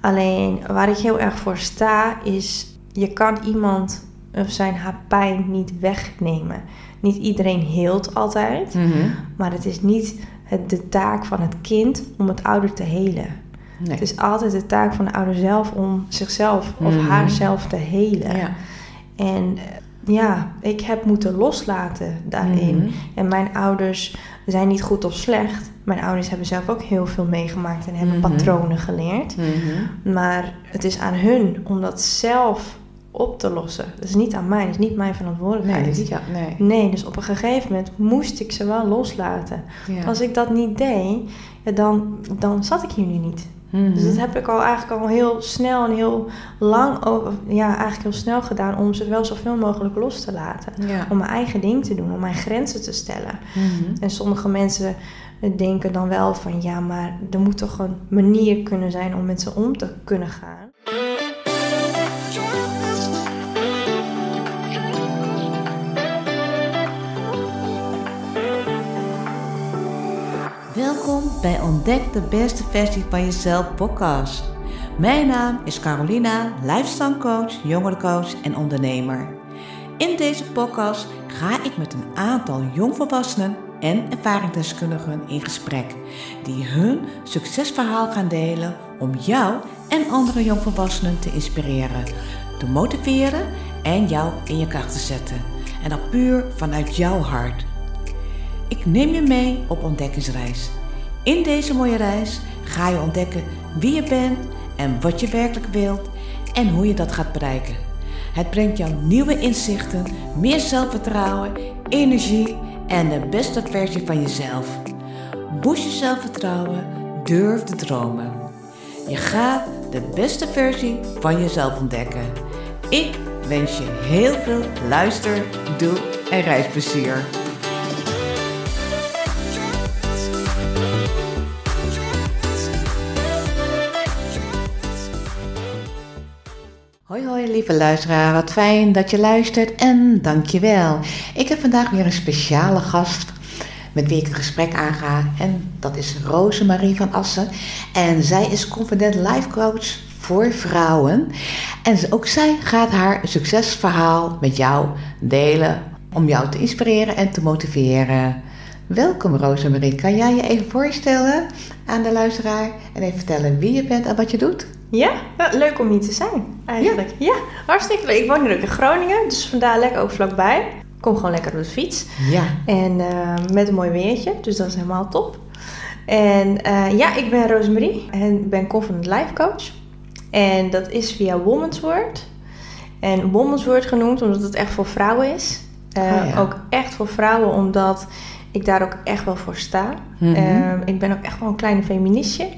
Alleen waar ik heel erg voor sta is, je kan iemand of zijn haar pijn niet wegnemen. Niet iedereen heelt altijd, Mhm. maar het is niet het, de taak van het kind om het ouder te helen. Nee. Het is altijd de taak van de ouder zelf om zichzelf of Mhm. haarzelf te helen. ja. En eh, ja, ik heb moeten loslaten daarin. Mhm. En mijn ouders zijn niet goed of slecht. Mijn ouders hebben zelf ook heel veel meegemaakt en hebben Mhm. patronen geleerd. Mhm. Maar het is aan hun om dat zelf op te lossen. Dat is niet aan mij, dat is niet mijn verantwoordelijkheid. Nee, ja, nee. Nee, dus op een gegeven moment moest ik ze wel loslaten. Ja. Als ik dat niet deed, ja, dan, dan zat ik hier nu niet. Mhm. Dus dat heb ik al eigenlijk al heel snel en heel lang, over, ja, eigenlijk heel snel gedaan om ze wel zoveel mogelijk los te laten. ja. Om mijn eigen ding te doen, om mijn grenzen te stellen. En sommige mensen denken dan wel van ja, maar er moet toch een manier kunnen zijn om met ze om te kunnen gaan. Welkom bij Ontdek de beste versie van jezelf podcast. Mijn naam is Carolina, lifestyle coach, jongerencoach en ondernemer. In deze podcast ga ik met een aantal jongvolwassenen en ervaringsdeskundigen in gesprek die hun succesverhaal gaan delen om jou en andere jongvolwassenen te inspireren, te motiveren en jou in je kracht te zetten. En dat puur vanuit jouw hart. Ik neem je mee op ontdekkingsreis. In deze mooie reis ga je ontdekken wie je bent en wat je werkelijk wilt en hoe je dat gaat bereiken. Het brengt jou nieuwe inzichten, meer zelfvertrouwen, energie en de beste versie van jezelf. Boost je zelfvertrouwen, durf te dromen. Je gaat de beste versie van jezelf ontdekken. Ik wens je heel veel luister, doe en reisplezier. Lieve luisteraar, wat fijn dat je luistert en dankjewel. Ik heb vandaag weer een speciale gast met wie ik een gesprek aanga en dat is Rosemarie van Assen. En zij is confident life coach voor vrouwen en ook zij gaat haar succesverhaal met jou delen om jou te inspireren en te motiveren. Welkom Rosemarie, kan jij je even voorstellen aan de luisteraar en even vertellen wie je bent en wat je doet? Ja, ja, leuk om hier te zijn eigenlijk. Ja, hartstikke leuk. Ik woon nu ook in Groningen, dus vandaar lekker ook vlakbij. Ik kom gewoon lekker op de fiets. Ja. En eh, met een mooi weertje, dus dat is helemaal top. En eh, ja, ik ben Rosemarie en ik ben Confident Life Coach. En dat is via Woman's Word. En Woman's Word genoemd omdat het echt voor vrouwen is. Eh, ja. Ook echt voor vrouwen omdat ik daar ook echt wel voor sta. Mhm. Eh, ik ben ook echt wel een kleine feministje.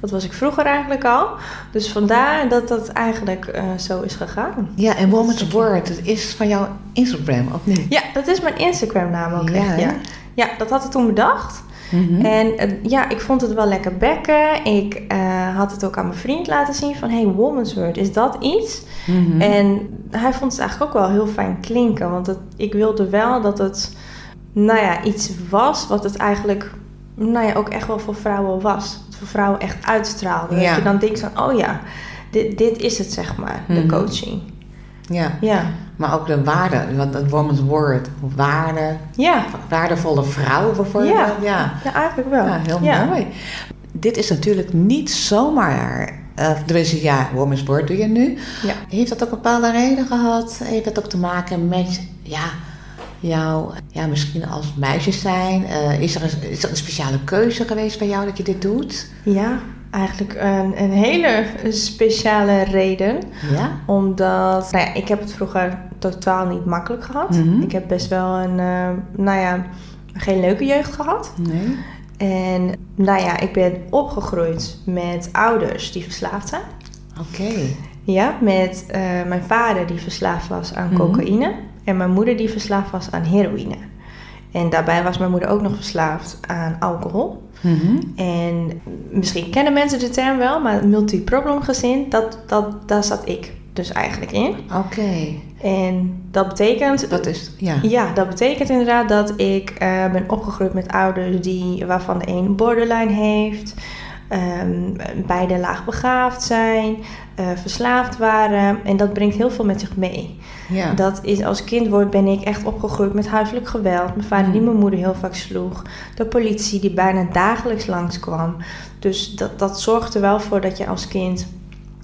Dat was ik vroeger eigenlijk al. Dus vandaar dat dat eigenlijk eh, zo is gegaan. Ja, en Woman's Word, dat is van jouw Instagram, of niet? Ja, dat is mijn Instagram naam ook Ja, echt. Ja. ja, dat had ik toen bedacht. Mhm. En eh, ja, ik vond het wel lekker bekken. Ik eh, had het ook aan mijn vriend laten zien van... Hey, Woman's Word, is dat iets? Mhm. En hij vond het eigenlijk ook wel heel fijn klinken. Want het, ik wilde wel dat het, nou ja, iets was wat het eigenlijk, nou ja, ook echt wel voor vrouwen was. Het voor vrouwen echt uitstraalde. Ja. Dat je dan denkt van, oh ja, dit, dit is het zeg maar, de Mhm. coaching. Ja, Ja, maar ook de waarde, want het Woman's Word, waarde, ja, waardevolle vrouw bijvoorbeeld. Ja. ja. ja eigenlijk wel. Ja, heel Ja. mooi. Dit is natuurlijk niet zomaar, uh, tenminste ja, Woman's Word doe je nu. Ja. Heeft dat ook een bepaalde reden gehad? Heeft dat ook te maken met, ja, jou, ja, misschien als meisje zijn? Eh, is, er een, is er een speciale keuze geweest bij jou dat je dit doet? Ja, eigenlijk een, een hele speciale reden. Ja? Omdat, nou ja, ik heb het vroeger totaal niet makkelijk gehad. Mhm. Ik heb best wel een, eh, nou ja, geen leuke jeugd gehad. Nee? En nou ja, ik ben opgegroeid met ouders die verslaafd zijn. Oké. Ja, met eh, mijn vader die verslaafd was aan Mhm. cocaïne. En mijn moeder die verslaafd was aan heroïne. En daarbij was mijn moeder ook nog verslaafd aan alcohol. Mhm. En misschien kennen mensen de term wel, maar multiproblem gezin, dat, dat, daar zat ik dus eigenlijk in. Oké. En dat betekent Dat is, ja. Ja, dat betekent inderdaad dat ik eh, ben opgegroeid met ouders die, waarvan de een borderline heeft. um, beide laagbegaafd zijn, uh, verslaafd waren. En dat brengt heel veel met zich mee. Ja. Dat is, als kind word, ben ik echt opgegroeid met huiselijk geweld. Mijn vader die mm. mijn moeder heel vaak sloeg. De politie die bijna dagelijks langskwam. Dus dat, dat zorgt er wel voor dat je als kind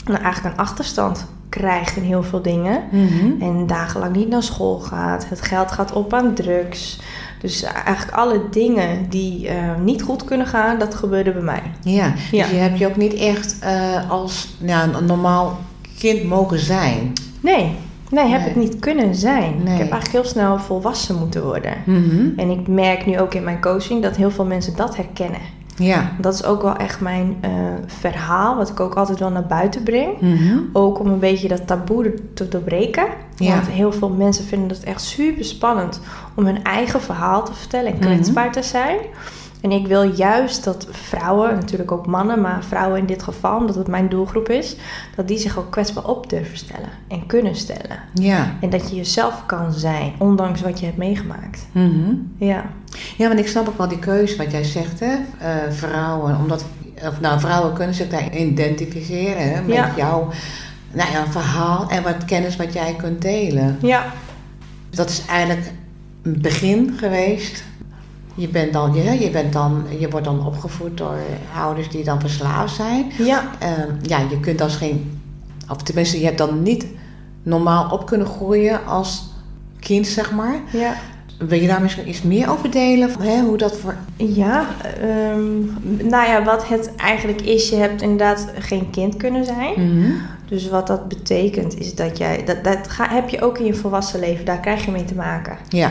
nou, eigenlijk een achterstand krijgt in heel veel dingen. Mhm. En dagenlang niet naar school gaat. Het geld gaat op aan drugs. Dus eigenlijk alle dingen die uh, niet goed kunnen gaan, dat gebeurde bij mij. Ja, dus je hebt je ook niet echt uh, als nou, een normaal kind mogen zijn. Nee, Nee, heb ik niet kunnen zijn. Ik heb eigenlijk heel snel volwassen moeten worden. Mm En ik merk nu ook in mijn coaching dat heel veel mensen dat herkennen. Ja. Dat is ook wel echt mijn uh, verhaal, wat ik ook altijd wel naar buiten breng. Mm Ook om een beetje dat taboe te doorbreken. Ja. Want heel veel mensen vinden het echt super spannend om hun eigen verhaal te vertellen en kwetsbaar te zijn. En ik wil juist dat vrouwen, natuurlijk ook mannen, maar vrouwen in dit geval, omdat het mijn doelgroep is, dat die zich ook kwetsbaar op durven stellen en kunnen stellen. Ja. En dat je jezelf kan zijn, ondanks wat je hebt meegemaakt. Mm Ja. Ja, want ik snap ook wel die keuze wat jij zegt, hè? Uh, vrouwen, omdat, of nou, vrouwen kunnen zich daar identificeren hè, met jouw nou ja, verhaal en wat kennis wat jij kunt delen. Ja. Dat is eigenlijk een begin geweest je, bent dan, je, je, bent dan, je wordt dan opgevoed door ouders die dan verslaafd zijn. Ja. Uh, ja, je kunt als geen, of tenminste, je hebt dan niet normaal op kunnen groeien als kind, zeg maar. Ja. Wil je daar misschien iets meer over delen? Hè, hoe dat voor... Ja, um, nou ja, wat het eigenlijk is, je hebt inderdaad geen kind kunnen zijn. Mm Dus wat dat betekent is dat jij, dat, dat ga, heb je ook in je volwassen leven, daar krijg je mee te maken. Ja.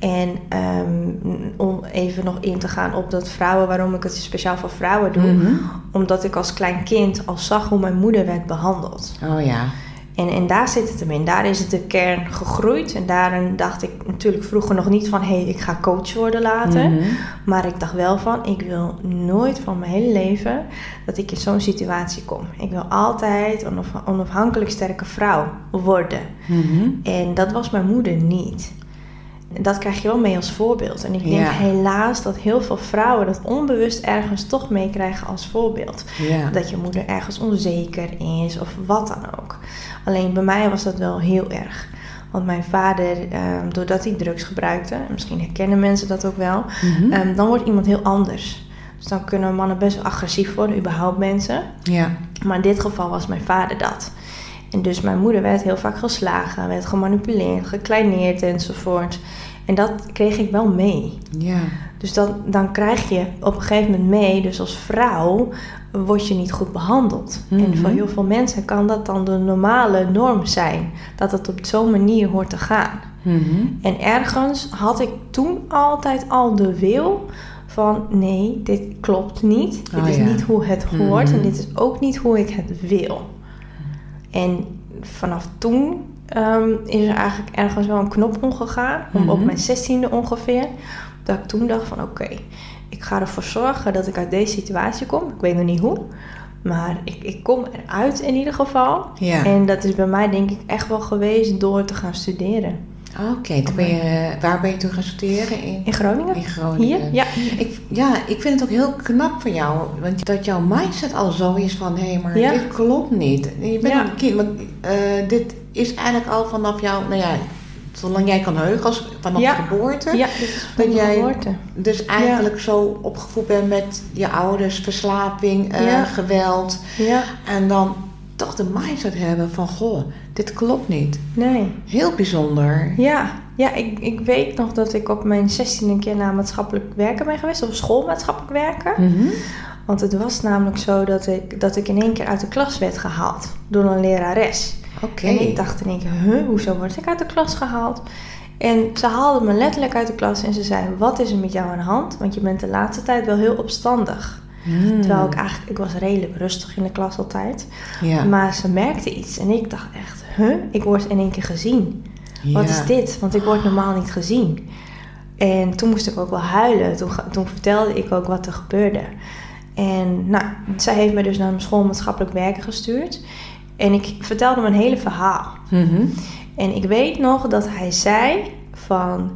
En um, om even nog in te gaan op dat vrouwen, waarom ik het speciaal voor vrouwen doe. Mhm. Omdat ik als klein kind al zag hoe mijn moeder werd behandeld. Oh ja. En, en daar zit het hem in. Daar is het de kern gegroeid. En daarin dacht ik natuurlijk vroeger nog niet van... hé, hey, ik ga coach worden later. Mhm. Maar ik dacht wel van... ik wil nooit van mijn hele leven... dat ik in zo'n situatie kom. Ik wil altijd een onafhankelijk sterke vrouw worden. Mhm. En dat was mijn moeder niet dat krijg je wel mee als voorbeeld. En ik denk helaas dat heel veel vrouwen dat onbewust ergens toch meekrijgen als voorbeeld. Dat je moeder ergens onzeker is of wat dan ook. Alleen bij mij was dat wel heel erg. Want mijn vader, ehm, doordat hij drugs gebruikte, en misschien herkennen mensen dat ook wel, mhm. ehm, dan wordt iemand heel anders. Dus dan kunnen mannen best wel agressief worden, überhaupt mensen. Ja. Maar in dit geval was mijn vader dat. En dus mijn moeder werd heel vaak geslagen, werd gemanipuleerd, gekleineerd enzovoort. En dat kreeg ik wel mee. Ja. Dus dan, dan krijg je op een gegeven moment mee, dus als vrouw word je niet goed behandeld. En voor mhm. heel veel mensen kan dat dan de normale norm zijn. Dat het op zo'n manier hoort te gaan. Mhm. En ergens had ik toen altijd al de wil van nee, dit klopt niet. Dit oh is niet hoe het hoort en mhm. dit is ook niet hoe ik het wil. En vanaf toen um, is er eigenlijk ergens wel een knop omgegaan. Om op mhm. mijn zestiende ongeveer. Dat ik toen dacht van oké, ik ga ervoor zorgen dat ik uit deze situatie kom. Ik weet nog niet hoe. Maar ik, ik kom eruit in ieder geval. Ja. En dat is bij mij denk ik echt wel geweest door te gaan studeren. Oké, okay, waar ben je toen gaan studeren? In, in Groningen. In Groningen. Hier? Ja. Ik, ja, ik vind het ook heel knap van jou. Want dat jouw mindset al zo is van... hé, hey, maar dit klopt niet. Je bent een kind. Want, uh, dit is eigenlijk al vanaf jou... Nou ja, zolang jij kan heugen, als, vanaf ja. geboorte. Ja, is dat jij geboorte. Dus eigenlijk zo opgevoed bent met je ouders, verslaving, uh, geweld. Ja. En dan toch de mindset hebben van... goh, dit klopt niet. Nee. Heel bijzonder. Ja, ja ik, ik weet nog dat ik op mijn 16e keer naar maatschappelijk werken ben geweest. Of schoolmaatschappelijk werken. Mm Want het was namelijk zo dat ik, dat ik in één keer uit de klas werd gehaald. Door een lerares. Oké. En ik dacht in één keer, huh, hoezo word ik uit de klas gehaald? En ze haalde me letterlijk uit de klas en ze zei: Wat is er met jou aan de hand? Want je bent de laatste tijd wel heel opstandig. Hmm. Terwijl ik eigenlijk, ik was redelijk rustig in de klas altijd. Ja. Maar ze merkte iets en ik dacht echt, huh? Ik word in één keer gezien. Wat is dit? Want ik word normaal niet gezien. En toen moest ik ook wel huilen. Toen, toen vertelde ik ook wat er gebeurde. En nou, zij heeft me dus naar mijn school maatschappelijk werken gestuurd. En ik vertelde mijn hele verhaal. Mhm. En ik weet nog dat hij zei van...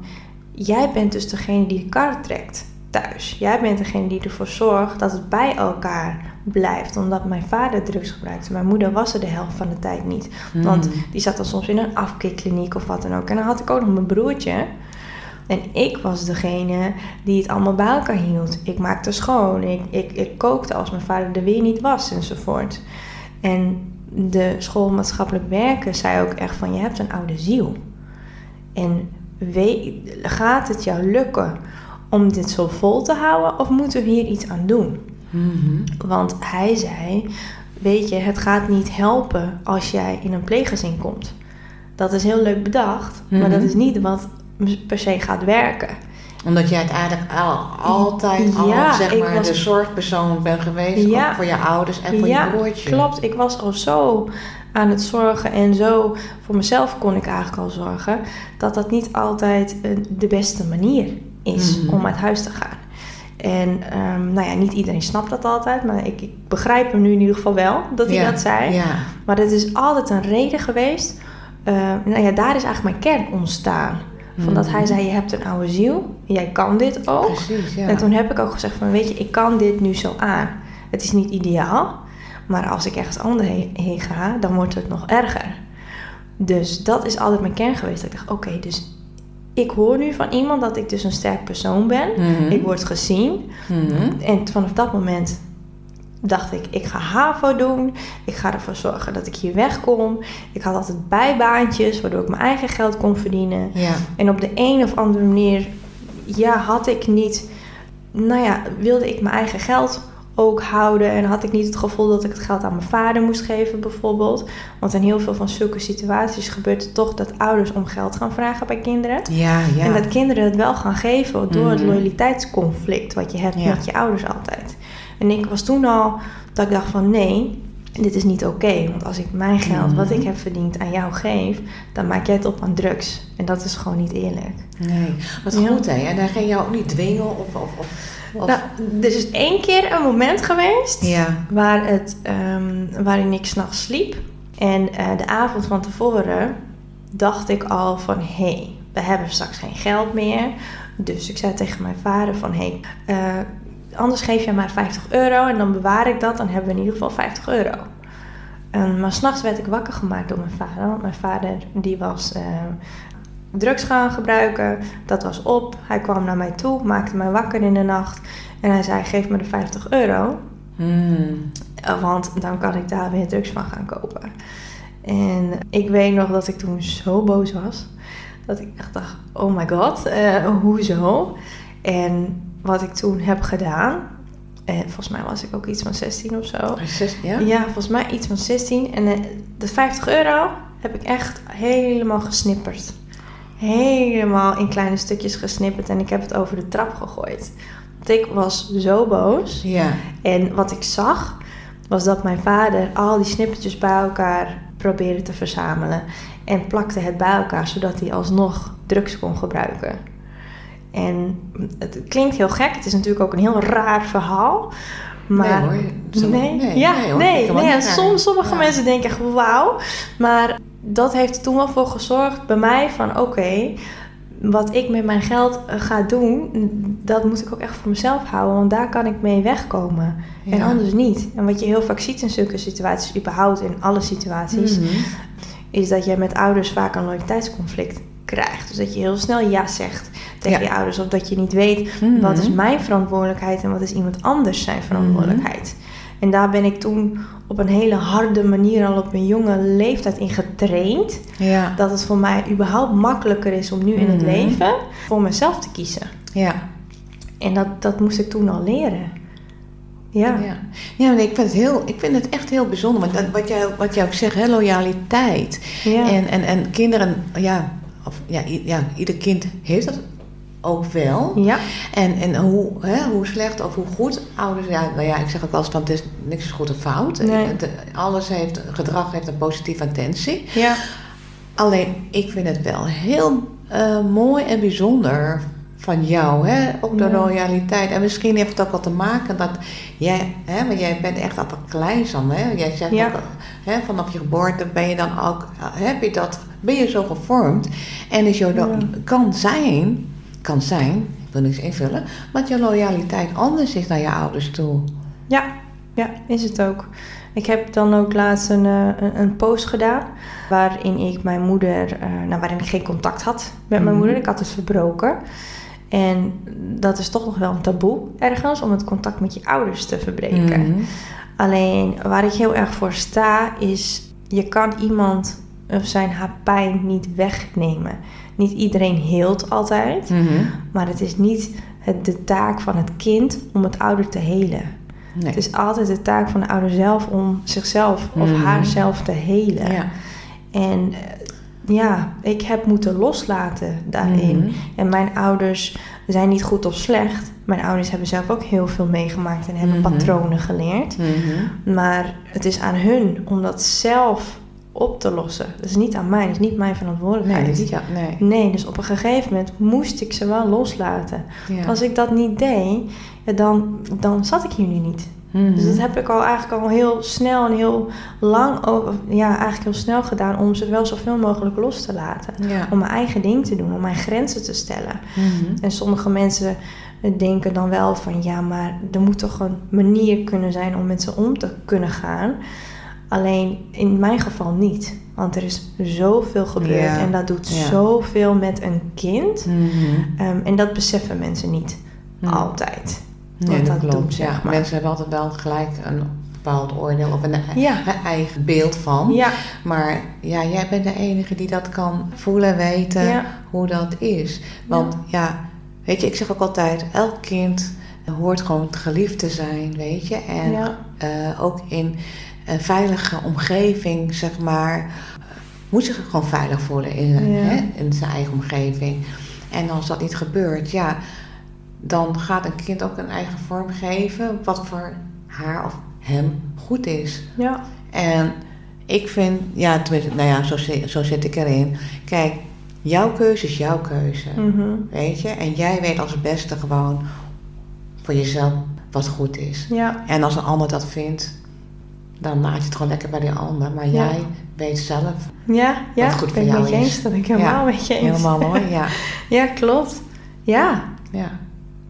Jij bent dus degene die de kar trekt thuis. Jij bent degene die ervoor zorgt dat het bij elkaar blijft. Omdat mijn vader drugs gebruikte. Mijn moeder was er de helft van de tijd niet. Want die zat dan soms in een afkikkliniek of wat dan ook. En dan had ik ook nog mijn broertje. En ik was degene die het allemaal bij elkaar hield. Ik maakte schoon, ik, ik, ik kookte als mijn vader er weer niet was enzovoort. En de school maatschappelijk werken zei ook echt van je hebt een oude ziel. En we, gaat het jou lukken om dit zo vol te houden of moeten we hier iets aan doen? Mhm. Want hij zei, weet je, het gaat niet helpen als jij in een pleeggezin komt. Dat is heel leuk bedacht, maar Mhm. dat is niet wat per se gaat werken. Omdat jij uiteindelijk al, altijd al Ja, zeg maar was- de zorgpersoon bent geweest. Ja. Voor je ouders en voor ja, je broertje. klopt. Ik was al zo aan het zorgen en zo voor mezelf kon ik eigenlijk al zorgen dat dat niet altijd eh, de beste manier is Mhm. om uit huis te gaan. En ehm, nou ja, niet iedereen snapt dat altijd, maar ik, ik begrijp hem nu in ieder geval wel dat hij Ja, dat zei. Ja. Maar het is altijd een reden geweest. eh, nou ja, daar is eigenlijk mijn kern ontstaan. Van dat Mhm. hij zei, je hebt een oude ziel, jij kan dit ook. Precies, ja. En toen heb ik ook gezegd van, weet je, ik kan dit nu zo aan. Het is niet ideaal, maar als ik ergens anders heen, heen ga, dan wordt het nog erger. Dus dat is altijd mijn kern geweest. Dat ik dacht, oké, dus ik hoor nu van iemand dat ik dus een sterk persoon ben. Mhm. Ik word gezien. Mhm. En vanaf dat moment dacht ik, ik ga HAVO doen. Ik ga ervoor zorgen dat ik hier wegkom. Ik had altijd bijbaantjes, waardoor ik mijn eigen geld kon verdienen. Ja. En op de een of andere manier, ja, had ik niet, nou ja, wilde ik mijn eigen geld ook houden. En had ik niet het gevoel dat ik het geld aan mijn vader moest geven, bijvoorbeeld. Want in heel veel van zulke situaties gebeurt het toch dat ouders om geld gaan vragen bij kinderen. Ja, ja. En dat kinderen het wel gaan geven door het Mhm. loyaliteitsconflict wat je hebt Ja. met je ouders altijd. En ik was toen al dat ik dacht van nee, dit is niet oké. want als ik mijn geld, wat Mhm. ik heb verdiend, aan jou geef, dan maak jij het op aan drugs. En dat is gewoon niet eerlijk. Nee, wat Ja. goed hè. En daar ging je ook niet dwingen of... of, of, of- Nou, er is één keer een moment geweest ja. waar het, ehm, waarin ik s'nachts sliep. En eh, de avond van tevoren dacht ik al van... hé, hey, we hebben straks geen geld meer. Dus ik zei tegen mijn vader van... hé, hey, eh, anders geef je maar 50 euro en dan bewaar ik dat. Dan hebben we in ieder geval 50 euro. En, maar s'nachts werd ik wakker gemaakt door mijn vader. Want mijn vader die was eh, drugs gaan gebruiken. Dat was op. Hij kwam naar mij toe, maakte mij wakker in de nacht. En hij zei, geef me de 50 euro. Hmm. Uh, Want dan kan ik daar weer drugs van gaan kopen. En ik weet nog dat ik toen zo boos was. Dat ik echt dacht, oh my god, eh, hoezo? En wat ik toen heb gedaan... En volgens mij was ik ook iets van 16 of zo. Precies, ja? Ja, volgens mij iets van 16. En eh, de 50 euro heb ik echt helemaal gesnipperd. Helemaal in kleine stukjes gesnipperd. En ik heb het over de trap gegooid. Want ik was zo boos. Ja. En wat ik zag, was dat mijn vader al die snippertjes bij elkaar probeerde te verzamelen. En plakte het bij elkaar, zodat hij alsnog drugs kon gebruiken. En het klinkt heel gek, het is natuurlijk ook een heel raar verhaal. Maar nee hoor. Zo- nee, nee, ja, nee, hoor. nee, soms, sommige Ja. mensen denken echt wauw. Maar dat heeft toen wel voor gezorgd bij mij van oké, wat ik met mijn geld eh, ga doen, dat moet ik ook echt voor mezelf houden. Want daar kan ik mee wegkomen. En anders niet. En wat je heel vaak ziet in zulke situaties, überhaupt in alle situaties, Mhm. is dat je met ouders vaak een loyaliteitsconflict krijgt. Dus dat je heel snel ja zegt tegen Ja. je ouders. Of dat je niet weet Mhm. wat is mijn verantwoordelijkheid en wat is iemand anders zijn verantwoordelijkheid. En daar ben ik toen op een hele harde manier al op een jonge leeftijd in getraind. Ja. Dat het voor mij überhaupt makkelijker is om nu in het Mhm. leven voor mezelf te kiezen. Ja. En dat, dat moest ik toen al leren. Ja. Ja, ja nee, ik, vind het heel, ik vind het echt heel bijzonder. Want dat- wat jij, wat jij ook zegt, hè, loyaliteit. Ja. En, en, en kinderen, ja, of, ja, ja, ieder kind heeft dat ook wel. ja. En, en hoe, hè, hoe slecht of hoe goed ouders... Ja, nou ja, ik zeg ook wel eens van het is niks is goed of fout. Nee. Het- alles heeft, gedrag heeft een positieve intentie. Ja. Alleen, ik vind het wel heel eh, mooi en bijzonder van jou, hè? ook de Ja. loyaliteit. En misschien heeft het ook wat te maken dat jij, hè, want jij bent echt al kleins aan, hè? Jij zegt Ja. ook, hè, vanaf je geboorte ben je dan ook, heb je dat, ben je zo gevormd. En is je, Ja. kan zijn, kan zijn, ik wil niks invullen, dat je loyaliteit anders is naar je ouders toe. Ja, Ja, is het ook. Ik heb dan ook laatst een, eh, een, een post gedaan waarin ik mijn moeder, eh, nou, waarin ik geen contact had met mijn Mhm. moeder. Ik had het verbroken. En dat is toch nog wel een taboe ergens om het contact met je ouders te verbreken. Mhm. Alleen waar ik heel erg voor sta is, je kan iemand of zijn haar pijn niet wegnemen. Niet iedereen heelt altijd, Mhm. maar het is niet het, de taak van het kind om het ouder te helen. Nee. Het is altijd de taak van de ouder zelf om zichzelf of Mhm. haarzelf te helen. ja. En eh, ja, ik heb moeten loslaten daarin. Mhm. En mijn ouders zijn niet goed of slecht. Mijn ouders hebben zelf ook heel veel meegemaakt en hebben patronen geleerd. Maar het is aan hun om dat zelf op te lossen. Dat is niet aan mij, dat is niet mijn verantwoordelijkheid. Nee, niet, ja, nee. Nee, dus op een gegeven moment moest ik ze wel loslaten. Ja. Als ik dat niet deed, ja, dan, dan zat ik hier nu niet. Mhm. Dus dat heb ik al eigenlijk al heel snel en heel lang, ja, eigenlijk heel snel gedaan om ze wel zoveel mogelijk los te laten. Om mijn eigen ding te doen, om mijn grenzen te stellen. Mhm. En sommige mensen denken dan wel van ja, maar er moet toch een manier kunnen zijn om met ze om te kunnen gaan. Alleen in mijn geval niet. Want er is zoveel gebeurd Ja, en dat doet ja. zoveel met een kind. Mhm. Ehm, en dat beseffen mensen niet altijd. Nee, dat dat klopt. doet, ja. zeg maar. Mensen hebben altijd wel gelijk een bepaald oordeel of een, Ja. een eigen beeld van. Ja, Maar ja, jij bent de enige die dat kan voelen, weten Ja. hoe dat is. Want ja. weet je, ik zeg ook altijd, elk kind hoort gewoon geliefd te zijn, weet je. En eh, ook in een veilige omgeving, zeg maar, moet zich gewoon veilig voelen in, Ja. hè, in zijn eigen omgeving. En als dat niet gebeurt, ja, dan gaat een kind ook een eigen vorm geven wat voor haar of hem goed is. ja, En ik vind, ja, tenminste, nou ja, zo, zo zit ik erin. Kijk, jouw keuze is jouw keuze. mhm, Weet je? En jij weet als beste gewoon voor jezelf wat goed is. ja, En als een ander dat vindt, dan laat je het gewoon lekker bij die ander. Maar Ja. jij weet zelf ja, ja. goed voor jou met je is. eens. Dat ben ik helemaal Ja, met je eens. helemaal mooi. Ja, Ja, klopt. Ja, ja.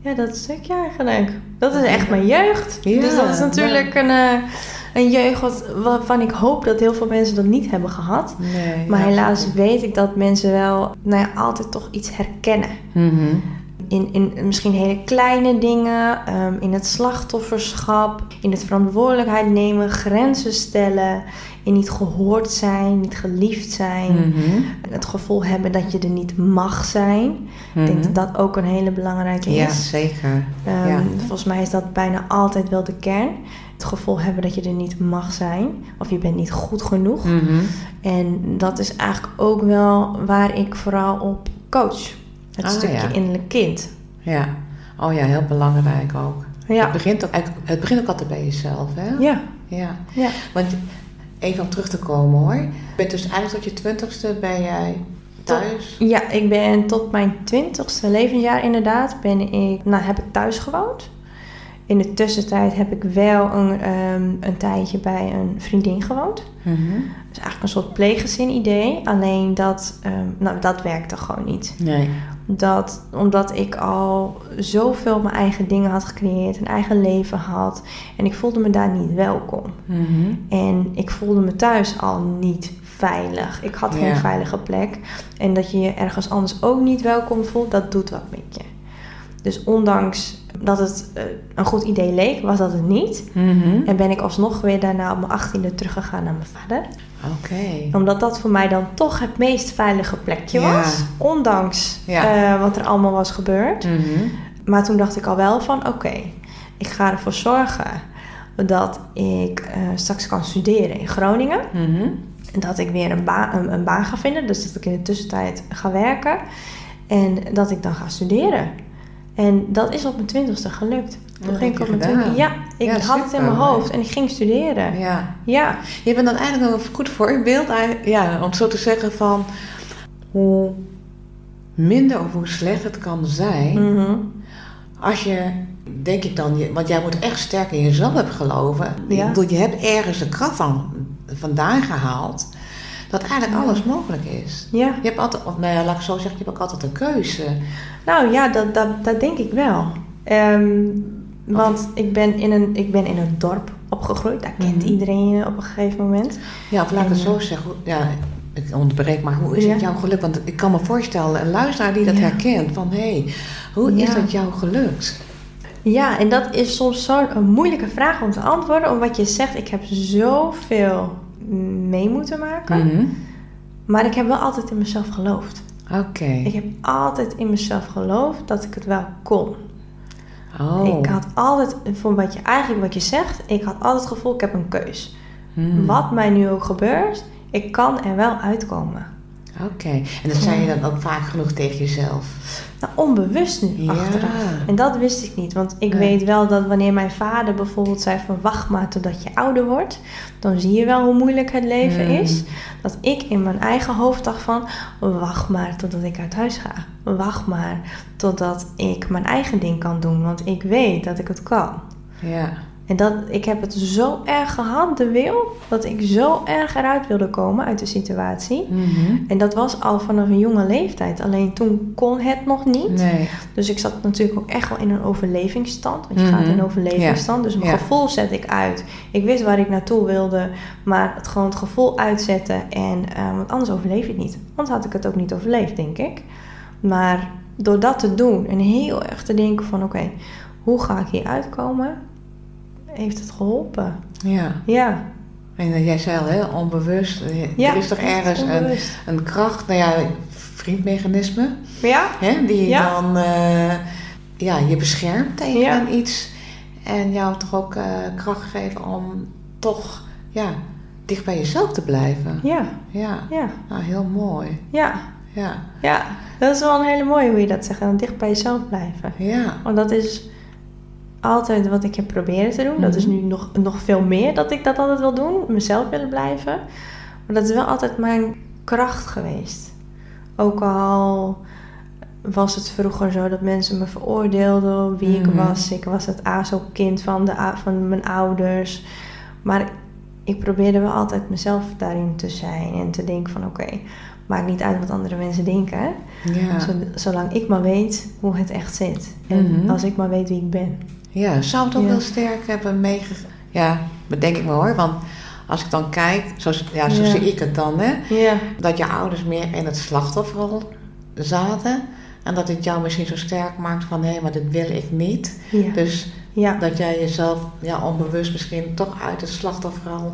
ja, dat stukje eigenlijk. Dat is echt mijn jeugd. Ja, dus dat is natuurlijk een, eh, een jeugd wat, waarvan ik hoop dat heel veel mensen dat niet hebben gehad. Nee, Maar ja, helaas weet ik dat mensen wel nou ja, altijd toch iets herkennen. Mhm. In, in misschien hele kleine dingen, ehm, in het slachtofferschap, in het verantwoordelijkheid nemen, grenzen stellen, in niet gehoord zijn, niet geliefd zijn, Mhm. het gevoel hebben dat je er niet mag zijn. Ik denk Mhm. dat dat ook een hele belangrijke Ja, is. zeker. Ehm, ja. Volgens mij is dat bijna altijd wel de kern. Het gevoel hebben dat je er niet mag zijn, of je bent niet goed genoeg. Mhm. En dat is eigenlijk ook wel waar ik vooral op coach. Het Ah, stukje ja. innerlijk kind. Ja. Oh ja, heel belangrijk ook. Ja. Het, begint ook, eigenlijk- het begint ook altijd bij jezelf, hè? Ja, Ja. ja. Want even om terug te komen hoor. Je bent dus eigenlijk tot je twintigste ben jij thuis. ja, ik ben tot mijn twintigste levensjaar inderdaad, ben ik, nou, heb ik thuis gewoond. In de tussentijd heb ik wel een, ehm, een tijdje bij een vriendin gewoond. Mhm. Dus eigenlijk een soort pleeggezin idee. Alleen dat, ehm, nou, dat werkte gewoon niet. Nee. Dat, omdat ik al zoveel mijn eigen dingen had gecreëerd, een eigen leven had. En ik voelde me daar niet welkom. Mhm. En ik voelde me thuis al niet veilig. Ik had geen Ja. veilige plek. En dat je je ergens anders ook niet welkom voelt, dat doet wat met je. Dus ondanks dat het eh, een goed idee leek, was dat het niet. Mhm. En ben ik alsnog weer daarna op mijn achttiende teruggegaan naar mijn vader. Oké. Omdat dat voor mij dan toch het meest veilige plekje Ja. was. Ondanks Ja. eh, wat er allemaal was gebeurd. Mhm. Maar toen dacht ik al wel van oké, ik ga ervoor zorgen dat ik eh, straks kan studeren in Groningen. Mhm. En dat ik weer een, een baan ga vinden. Dus dat ik in de tussentijd ga werken. En dat ik dan ga studeren. En dat is op mijn twintigste gelukt. Toen ging ik op mijn twintigste. Ja, ik Ja, had het in mijn hoofd en ik ging studeren. Ja. Ja, Je bent dan eigenlijk een goed voorbeeld, ja, om zo te zeggen van hoe minder of hoe slecht het kan zijn. Mhm. Als je, denk ik dan, want jij moet echt sterk in jezelf hebben geloven. Ja. Je hebt ergens de kracht van vandaan gehaald. Dat eigenlijk alles mogelijk is. ja. Je hebt altijd, of nou ja, laat ik zo zeggen, je hebt ook altijd een keuze. Nou ja, dat, dat, dat denk ik wel. Ehm, Want ik ben, in een, ik ben in een dorp opgegroeid. Daar kent Mhm. iedereen je op een gegeven moment. Ja, of laat ik het zo zeggen. Ja, ik onderbreek, maar hoe is het jouw geluk? Want ik kan me voorstellen, een luisteraar die dat Ja. herkent, van hé, hey, hoe is dat jou gelukt? Ja, en dat is soms zo'n moeilijke vraag om te antwoorden. Omdat je zegt, ik heb zoveel mee moeten maken. Mhm. Maar ik heb wel altijd in mezelf geloofd. Oké. Ik heb altijd in mezelf geloofd dat ik het wel kon. Oh. Ik had altijd, voor wat je eigenlijk wat je zegt, ik had altijd het gevoel, ik heb een keus. Hmm. Wat mij nu ook gebeurt, ik kan er wel uitkomen. Oké. En dat zei je dan ook vaak genoeg tegen jezelf? Nou, onbewust nu Ja. achteraf. En dat wist ik niet. Want ik weet wel dat wanneer mijn vader bijvoorbeeld zei van wacht maar totdat je ouder wordt. Dan zie je wel hoe moeilijk het leven Hmm. is. Dat ik in mijn eigen hoofd dacht van wacht maar totdat ik uit huis ga. Wacht maar totdat ik mijn eigen ding kan doen. Want ik weet dat ik het kan. Ja. En dat, ik heb het zo erg gehad, de wil, dat ik zo erg eruit wilde komen uit de situatie. Mhm. En dat was al vanaf een jonge leeftijd. Alleen toen kon het nog niet. Nee. Dus ik zat natuurlijk ook echt wel in een overlevingsstand. Want je gaat Mhm. in een overlevingsstand. Dus mijn Ja. gevoel zet ik uit. Ik wist waar ik naartoe wilde. Maar het gewoon het gevoel uitzetten. En, eh, want anders overleef je het niet. Anders had ik het ook niet overleefd, denk ik. Maar door dat te doen en heel erg te denken van... Oké, hoe ga ik hier uitkomen? Heeft het geholpen. Ja. Ja. En eh, jij zei al, hè, onbewust. eh, ja er is toch ergens een, een kracht, nou ja, vriendmechanisme, Ja? hè, die je Ja. dan eh, ja, je beschermt tegen Ja. iets. En jou toch ook kracht geven om toch ja, dicht bij jezelf te blijven. Ja. Ja, Ja. nou, heel mooi. Ja. Ja, Ja. Dat is wel een hele mooie hoe je dat zegt. En dicht bij jezelf blijven. ja. Want dat is altijd wat ik heb proberen te doen. Dat is Mhm. nu nog, nog veel meer dat ik dat altijd wil doen. Mezelf willen blijven. Maar dat is wel altijd mijn kracht geweest. Ook al was het vroeger zo dat mensen me veroordeelden op wie Mhm. ik was. Ik was het ASO-kind van, de, van mijn ouders. Maar ik probeerde wel altijd mezelf daarin te zijn. En te denken van oké, maakt niet uit wat andere mensen denken. Ja. Zo- zolang ik maar weet hoe het echt zit. En Mhm. als ik maar weet wie ik ben. Ja, zou het ook Ja. heel sterk hebben meegegeven? Ja, bedenk ik me hoor. Want als ik dan kijk, zo, ja, zo Ja. zie ik het dan, hè. Ja, Dat je ouders meer in het slachtofferrol zaten. En dat het jou misschien zo sterk maakt van, hé, maar dit wil ik niet. Dus ja, dat jij jezelf ja, onbewust misschien toch uit het slachtofferrol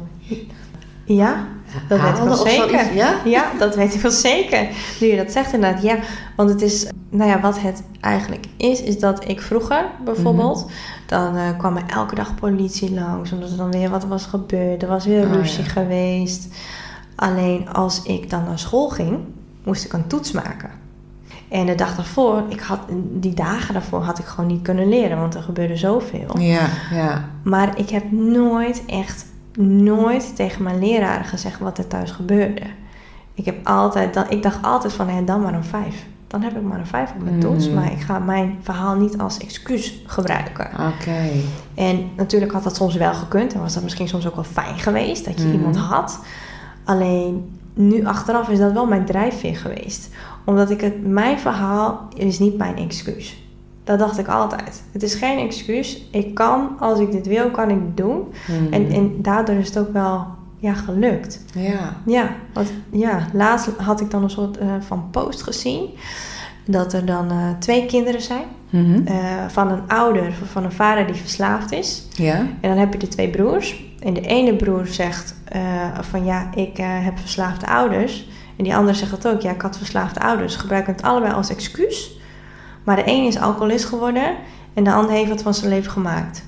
ja, dat weet ik wel zeker. zoiets. Ja? Ja, dat weet ik wel zeker. Nu je dat zegt inderdaad, ja. Want het is, nou ja, wat het eigenlijk is, is dat ik vroeger bijvoorbeeld, Mhm. dan eh, kwam er elke dag politie langs, omdat er dan weer wat was gebeurd. Er was weer Oh, ruzie ja. geweest. Alleen als ik dan naar school ging, moest ik een toets maken. En de dag daarvoor, ik had, die dagen daarvoor had ik gewoon niet kunnen leren, want er gebeurde zoveel. Ja, ja. Maar ik heb nooit, echt nooit tegen mijn leraren gezegd wat er thuis gebeurde. Ik, heb altijd, dan, ik dacht altijd van, hé, dan maar een vijf. Dan heb ik maar een vijf op mijn toets. Mhm. Maar ik ga mijn verhaal niet als excuus gebruiken. Oké. En natuurlijk had dat soms wel gekund. En was dat misschien soms ook wel fijn geweest dat je Mhm. iemand had. Alleen nu achteraf is dat wel mijn drijfveer geweest. Omdat ik het, mijn verhaal is niet mijn excuus. Dat dacht ik altijd. Het is geen excuus. Ik kan, als ik dit wil, kan ik het doen. Mhm. En, en daardoor is het ook wel ja, gelukt. Ja. Ja, want ja, laatst had ik dan een soort eh, van post gezien. Dat er dan eh, twee kinderen zijn. Mhm. eh, van een ouder, van een vader die verslaafd is. Ja. En dan heb je de twee broers. En de ene broer zegt van ja, ik heb verslaafde ouders. En die andere zegt dat ook. Ja, ik had verslaafde ouders. Gebruiken het allebei als excuus. Maar de ene is alcoholist geworden. En de ander heeft het van zijn leven gemaakt.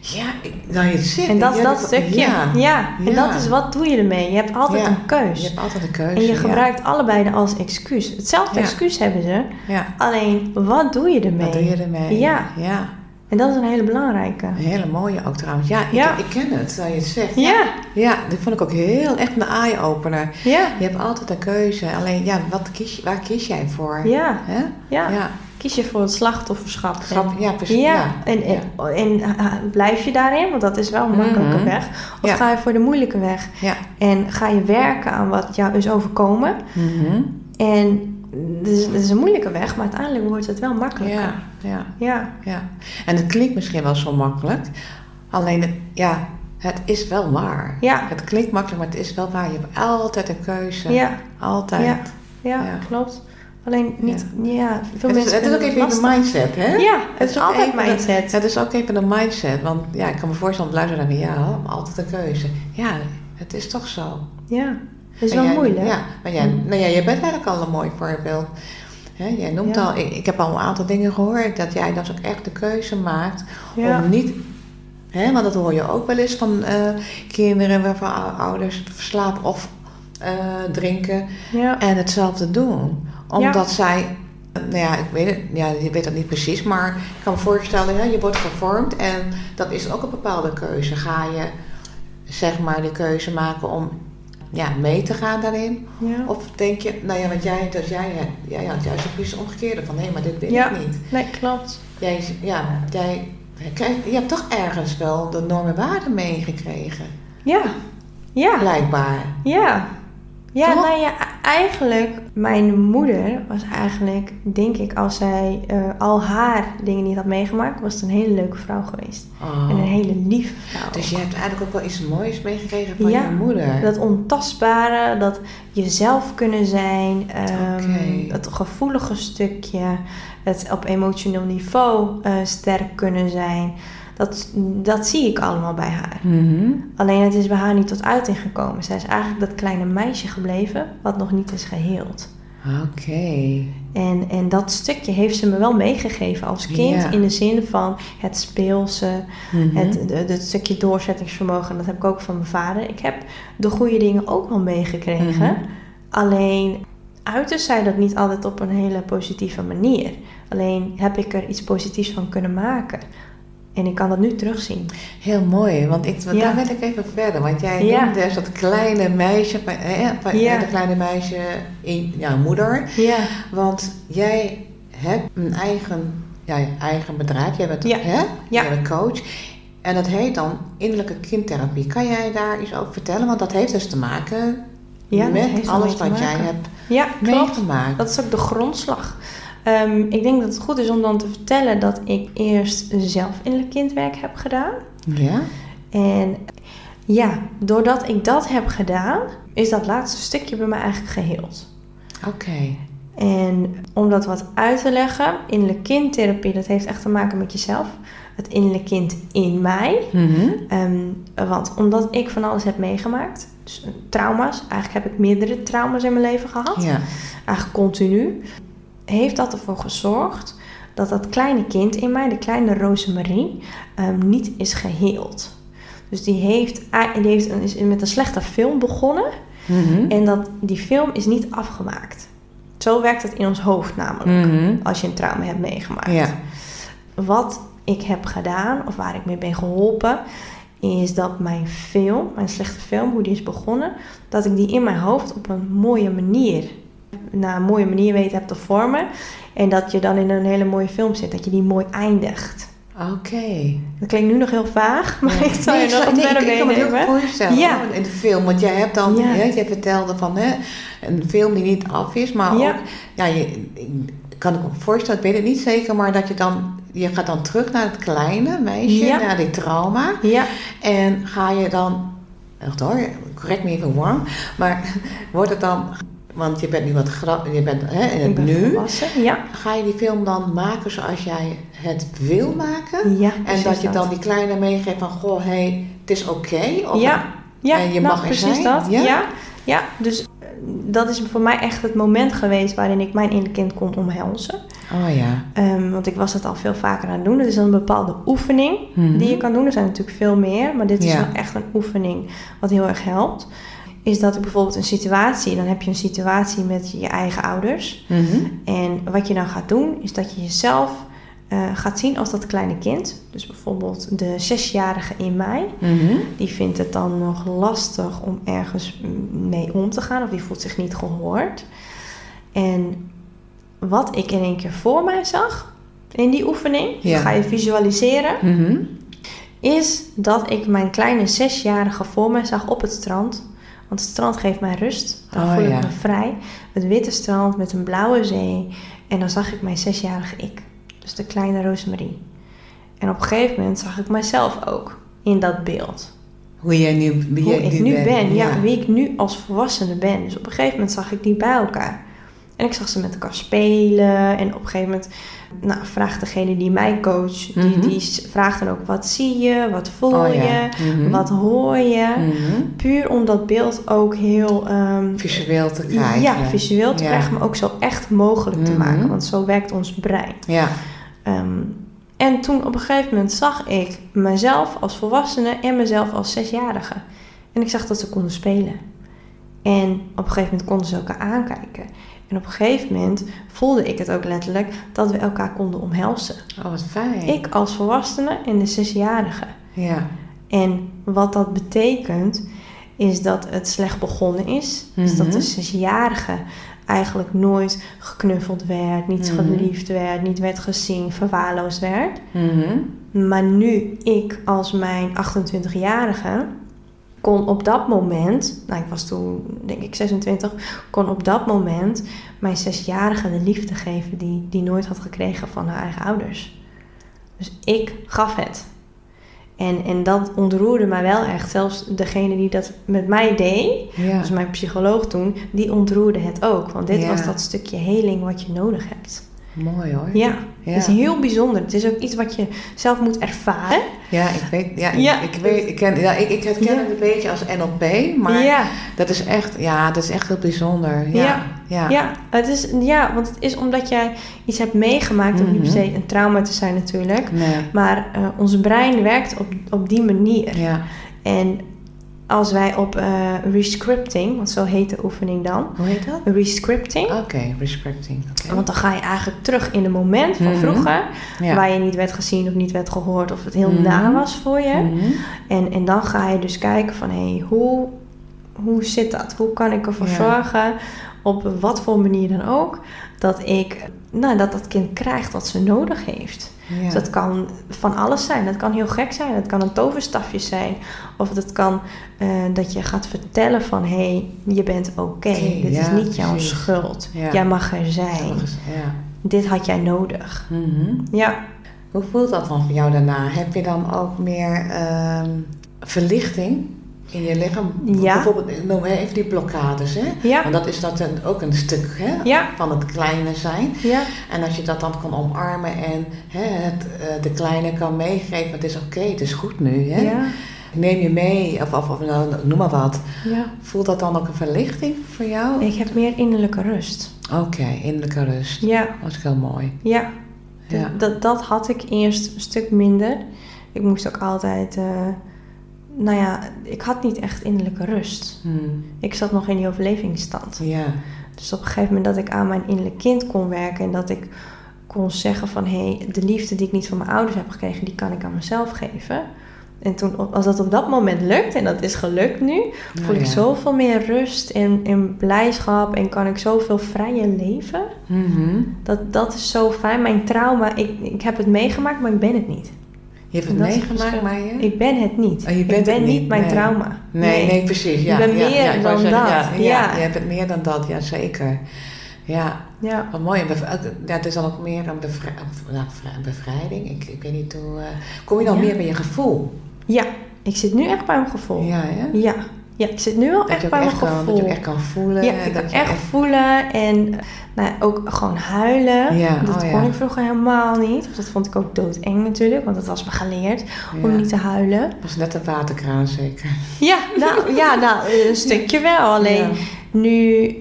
Ja, ik, nou je zegt. En dat ja, dat stukje. Ja. Ja. En Ja. dat is wat doe je ermee. Je hebt altijd een keus. Je hebt altijd een keuze. en je gebruikt allebei als excuus. Hetzelfde excuus hebben ze. Ja. Alleen, wat doe je ermee? Wat doe je ermee? Ja. Ja. En dat is een hele belangrijke. Een hele mooie ook trouwens. Ja, ik, Ja. ik ken het, zou je het zegt. Ja, Ja, dit vond ik ook heel echt een eye-opener. ja, Je hebt altijd een keuze. Alleen, ja, wat kies, je- waar kies jij voor? ja. Ja. Kies je voor het slachtofferschap. En- ja, precies. Ja, Ja. en, en, en uh, blijf je daarin, want dat is wel een makkelijke Mhm. weg. Of ga je voor de moeilijke weg Ja. en ga je werken aan wat jou is overkomen. Mhm. En het is, een moeilijke weg, maar uiteindelijk wordt het wel makkelijker. Ja, ja, Ja. En het klinkt misschien wel zo makkelijk. Alleen, het, ja, het is wel waar. ja, Het klinkt makkelijk, maar het is wel waar. Je hebt altijd een keuze. ja, Altijd. Ja. ja, Ja. klopt. Alleen niet, ja, veel Het is, mensen het is ook even lastig. de mindset, hè? Ja, het is ook altijd even de- mindset. Het is ook even de mindset. Want ja, ik kan me voorstellen, luisteren naar ja, maar altijd een keuze. Ja, het is toch zo. Ja, het is En wel jij- moeilijk. Ja, maar jij, Mm. nou ja, jij bent eigenlijk al een mooi voorbeeld. Jij noemt Ja. al, ik, ik heb al een aantal dingen gehoord dat jij dus ook echt de keuze maakt Ja. om niet, hè, want dat hoor je ook wel eens van eh, kinderen waarvan ou- ouders verslapen of eh, drinken Ja. en hetzelfde doen. Omdat zij, nou ja, ik weet het, ja, je weet dat niet precies, maar ik kan me voorstellen, hè, je wordt gevormd en dat is ook een bepaalde keuze. Ga je, zeg maar, de keuze maken om ja, mee te gaan daarin? Ja. Of denk je, nou ja, want jij, dus jij, jij had juist precies het omgekeerde van, hé, maar dit Ja. ik niet. Nee, klopt. Jij, ja, jij, je hebt toch ergens wel de normen waarden meegekregen, Ja. Ja. blijkbaar. Ja. Ja, Toch? nou ja, eigenlijk, mijn moeder was eigenlijk, denk ik, als zij eh, al haar dingen niet had meegemaakt, was het een hele leuke vrouw geweest. Oh. En een hele lieve vrouw. Dus je hebt eigenlijk ook wel iets moois meegekregen van Ja, je moeder. Dat ontastbare, dat jezelf kunnen zijn, het gevoelige stukje, het op emotioneel niveau eh, sterk kunnen zijn. Dat, dat zie ik allemaal bij haar. Mhm. Alleen het is bij haar niet tot uiting gekomen. Zij is eigenlijk dat kleine meisje gebleven wat nog niet is geheeld. Oké. En, en dat stukje heeft ze me wel meegegeven als kind. Ja. In de zin van het speelse, Mhm. het, de- het stukje doorzettingsvermogen. Dat heb ik ook van mijn vader. Ik heb de goede dingen ook wel meegekregen. Mhm. Alleen uiten zij dat niet altijd op een hele positieve manier. Alleen heb ik er iets positiefs van kunnen maken. En ik kan dat nu terugzien. Heel mooi, want ik, want Ja. daar wil ik even verder. Want jij Ja. noemde dus dat kleine meisje, Ja. dat kleine meisje in jouw moeder. Ja, Want jij hebt een eigen, ja, je eigen bedrijf. Jij bent, hè? Jij bent coach. En dat heet dan innerlijke kindtherapie. Kan jij daar iets over vertellen? Want dat heeft dus te maken Ja, met alles wat jij hebt ja meegemaakt. Dat is ook de grondslag. Ehm, ik denk dat het goed is om dan te vertellen dat ik eerst zelf innerlijk kindwerk heb gedaan. Ja? En ja, doordat ik dat heb gedaan, is dat laatste stukje bij mij eigenlijk geheeld. Oké. En om dat wat uit te leggen, innerlijk kindtherapie, dat heeft echt te maken met jezelf. Het innerlijk kind in mij. Mhm. Ehm, want omdat ik van alles heb meegemaakt, dus trauma's, eigenlijk heb ik meerdere trauma's in mijn leven gehad. Ja. eigenlijk continu, heeft dat ervoor gezorgd dat dat kleine kind in mij, de kleine Rosemarie, ehm, niet is geheeld. Dus die heeft, die heeft een- is met een slechte film begonnen Mhm. en dat, die film is niet afgemaakt. Zo werkt het in ons hoofd namelijk, Mhm. als je een trauma hebt meegemaakt. Ja. Wat ik heb gedaan, of waar ik mee ben geholpen, is dat mijn film, mijn slechte film, hoe die is begonnen, dat ik die in mijn hoofd op een mooie manier, naar een mooie manier weet heb te vormen. En dat je dan in een hele mooie film zit, dat je die mooi eindigt. Oké. Dat klinkt nu nog heel vaag, maar ik zal Nee, je nog nee, verder ik, ik kan me voorstellen Ja. in de film. Want jij hebt dan, Ja. hè, jij vertelde van hè, een film die niet af is, maar Ja. ook, ja, je, ik kan ik me voorstellen, ik weet het niet zeker, maar dat je dan, je gaat dan terug naar het kleine meisje, naar die trauma. Ja, En ga je dan, echt hoor, correct me I'm wrong, maar wordt het dan, want je bent nu wat je bent hè, in het ben nu. Ja, Ga je die film dan maken zoals jij het wil maken? ja En dat je dan die kleine meegeeft van, goh, hé, hey, het is oké. Ja, ja en je nou, mag er precies zijn, dat. ja? Ja? ja, dus eh, dat is voor mij echt het moment geweest waarin ik mijn kind kon omhelzen. Oh ja. Ehm, want ik was het al veel vaker aan het doen. Het is dan een bepaalde oefening Mhm. die je kan doen. Er zijn natuurlijk veel meer, maar dit is Ja. wel echt een oefening wat heel erg helpt. Is dat ik bijvoorbeeld een situatie, dan heb je een situatie met je eigen ouders. Mhm. En wat je dan gaat doen, is dat je jezelf eh, gaat zien als dat kleine kind. Dus bijvoorbeeld de zesjarige in mij, Mhm. die vindt het dan nog lastig om ergens mee om te gaan, of die voelt zich niet gehoord. En wat ik in één keer voor mij zag in die oefening, Ja. ga je visualiseren, Mhm. is dat ik mijn kleine zesjarige voor mij zag op het strand Want het strand geeft mij rust. Dan Oh, voel ik ja. me vrij. Het witte strand met een blauwe zee. En dan zag ik mijn zesjarige ik. Dus de kleine Rosemarie. En op een gegeven moment zag ik mijzelf ook in dat beeld. Hoe jij nu, wie Hoe ik nu ben, ja. wie ik nu als volwassene ben. Dus op een gegeven moment zag ik die bij elkaar. En ik zag ze met elkaar spelen. En op een gegeven moment nou, vraagt degene die mij coacht, Mhm. die, die s- vraagt dan ook wat zie je, wat voel Oh, ja. je, Mhm. wat hoor je. Mhm. Puur om dat beeld ook heel ehm, Visueel te krijgen. ja, visueel te Ja. krijgen, maar ook zo echt mogelijk te Mhm. maken. Want zo werkt ons brein. Ja. Ehm, en toen op een gegeven moment zag ik mezelf als volwassene en mezelf als zesjarige. En ik zag dat ze konden spelen. En op een gegeven moment konden ze elkaar aankijken. En op een gegeven moment voelde ik het ook letterlijk dat we elkaar konden omhelzen. Oh, wat fijn. Ik als volwassene en de zesjarige. Ja. En wat dat betekent, is dat het slecht begonnen is. Dus dat Mhm. de zesjarige eigenlijk nooit geknuffeld werd, niet Mhm. geliefd werd, niet werd gezien, verwaarloosd werd. Mhm. Maar nu ik als mijn 28-jarige kon op dat moment, nou ik was toen denk ik 26, kon op dat moment mijn zesjarige de liefde geven die die nooit had gekregen van haar eigen ouders. Dus ik gaf het. En, en dat ontroerde mij wel echt. Zelfs degene die dat met mij deed, Ja. dus mijn psycholoog toen, die ontroerde het ook. Want dit Ja. was dat stukje heling wat je nodig hebt. Mooi hoor. Ja, Ja. het is heel bijzonder. Het is ook iets wat je zelf moet ervaren. Ja, ik weet, ja, Ja. ik, ik weet, ik ken, ja, ik, ik herken Ja. het een beetje als NLP, maar dat is echt, ja, dat is echt heel bijzonder. Ja, Ja. ja. het is, ja, want het is omdat jij iets hebt meegemaakt. Hoeft niet per Mhm. se een trauma te zijn natuurlijk. Nee. Maar eh, ons brein werkt op, op die manier. Ja. En als wij op eh, rescripting, want zo heet de oefening dan. Hoe heet dat? Rescripting. Oké, rescripting. Want dan ga je eigenlijk terug in een moment van Mhm. vroeger. Ja. Waar je niet werd gezien of niet werd gehoord. Of het heel Mhm. na was voor je. Mhm. En, en dan ga je dus kijken van, hé, hey, hoe, hoe zit dat? Hoe kan ik ervoor Ja. zorgen, op wat voor manier dan ook, dat ik, nou, dat dat kind krijgt wat ze nodig heeft. Ja. Dus dat kan van alles zijn. Dat kan heel gek zijn. Dat kan een toverstafje zijn. Of dat kan eh, dat je gaat vertellen van, hé, hey, je bent oké. Dit is niet jouw precies. schuld. Ja. Jij mag er zijn. Ja. Dit had jij nodig. Mhm. Ja. Hoe voelt dat dan voor jou daarna? Heb je dan ook meer ehm, verlichting in je lichaam? Ja. Bijvoorbeeld, noem even die blokkades, hè? Ja. Want dat is dat een- ook een stuk hè? Ja. van het kleine zijn. Ja. En als je dat dan kan omarmen en hè, het, eh, de kleine kan meegeven, het is oké, het is goed nu. Hè? Ja. Neem je mee, of, of, of nou, noem maar wat. ja. Voelt dat dan ook een verlichting voor jou? Ik heb meer innerlijke rust. Oké, innerlijke rust. Ja. Dat is heel mooi. Ja, Ja. dat, dat, dat had ik eerst een stuk minder. Ik moest ook altijd, eh, nou ja, ik had niet echt innerlijke rust. Hmm. Ik zat nog in die overlevingsstand. Ja. Dus op een gegeven moment dat ik aan mijn innerlijk kind kon werken en dat ik kon zeggen van hé, hey, de liefde die ik niet van mijn ouders heb gekregen, die kan ik aan mezelf geven. En toen, als dat op dat moment lukt, en dat is gelukt nu, voel Nou ik ja. zoveel meer rust en, en blijdschap en kan ik zoveel vrijer leven. Mhm. Dat, dat is zo fijn. Mijn trauma, ik, ik heb het meegemaakt, maar ik ben het niet. Je hebt het meegemaakt, maar je... Ik ben het niet. Oh, je ik bent ben het niet niet, mijn nee. trauma. Nee, nee, precies. Ja, Ik ben ja, meer ja, ik dan zeggen, dat. Ja, je hebt het meer dan dat, ja zeker. Ja, Ja. wat mooi. Bev- Ja, het is dan ook meer een, bevrij- nou, vrij- bevrijding. Ik, ik weet niet hoe... eh, kom je dan meer bij je gevoel? ja, ik zit nu echt bij mijn gevoel. Ja, hè? Ja, ja ik zit nu je, echt bij mijn echt kan, gevoel. dat je echt kan voelen. ja, ik kan dat je echt voelen en nou, ook gewoon huilen. Ja, dat oh kon ja. ik vroeger helemaal niet. Dat vond ik ook doodeng natuurlijk, want dat was me geleerd om niet te huilen. Dat was net een waterkraan zeker. Ja, nou, ja, nou een stukje wel. Alleen nu,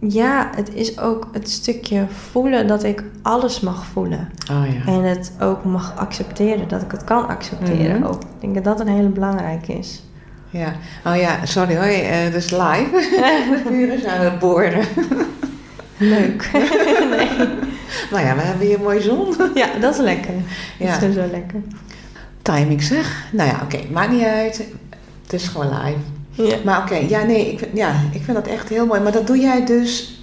ja, het is ook het stukje voelen dat ik alles mag voelen. Oh ja. En het ook mag accepteren, dat ik het kan accepteren Mhm. ook. Ik denk dat dat een hele belangrijke is. Ja. Oh ja, sorry hoor. dus live. De buren zijn aan het boren. Leuk. nee. Nou ja, we hebben hier mooi zon. Ja, dat is lekker. Ja. Dat is zo lekker. Timing zeg. Nou ja, oké. Maakt niet uit. Het is gewoon live. Ja. Maar oké, ja, nee, ik, vind- ja, ik vind dat echt heel mooi. Maar dat doe jij dus.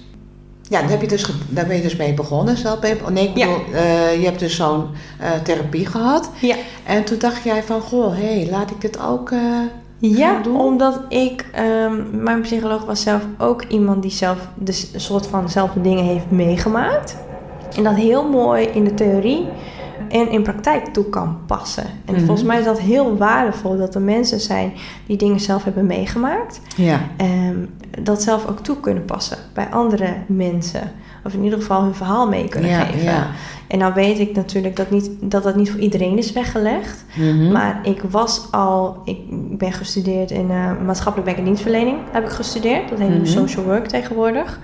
Ja, daar, heb je dus, daar ben je dus mee begonnen. Zelf oh nee, ik Ja. bedoel, eh, je hebt dus zo'n eh, therapie gehad. Ja. En toen dacht jij van, goh, hé, hey, laat ik dit ook Ja, omdat ik, ehm, mijn psycholoog was zelf ook iemand die zelf de soort van dezelfde dingen heeft meegemaakt. En dat heel mooi in de theorie en in praktijk toe kan passen. En Mhm. volgens mij is dat heel waardevol dat er mensen zijn die dingen zelf hebben meegemaakt. Ja. ehm, dat zelf ook toe kunnen passen bij andere mensen. Of in ieder geval hun verhaal mee kunnen Ja, geven. ja. En nou weet ik natuurlijk dat, niet, dat dat niet voor iedereen is weggelegd. Mhm. Maar ik was al, ik ben gestudeerd in eh, maatschappelijk werk en dienstverlening, heb ik gestudeerd. Dat heet nu Mhm. social work tegenwoordig.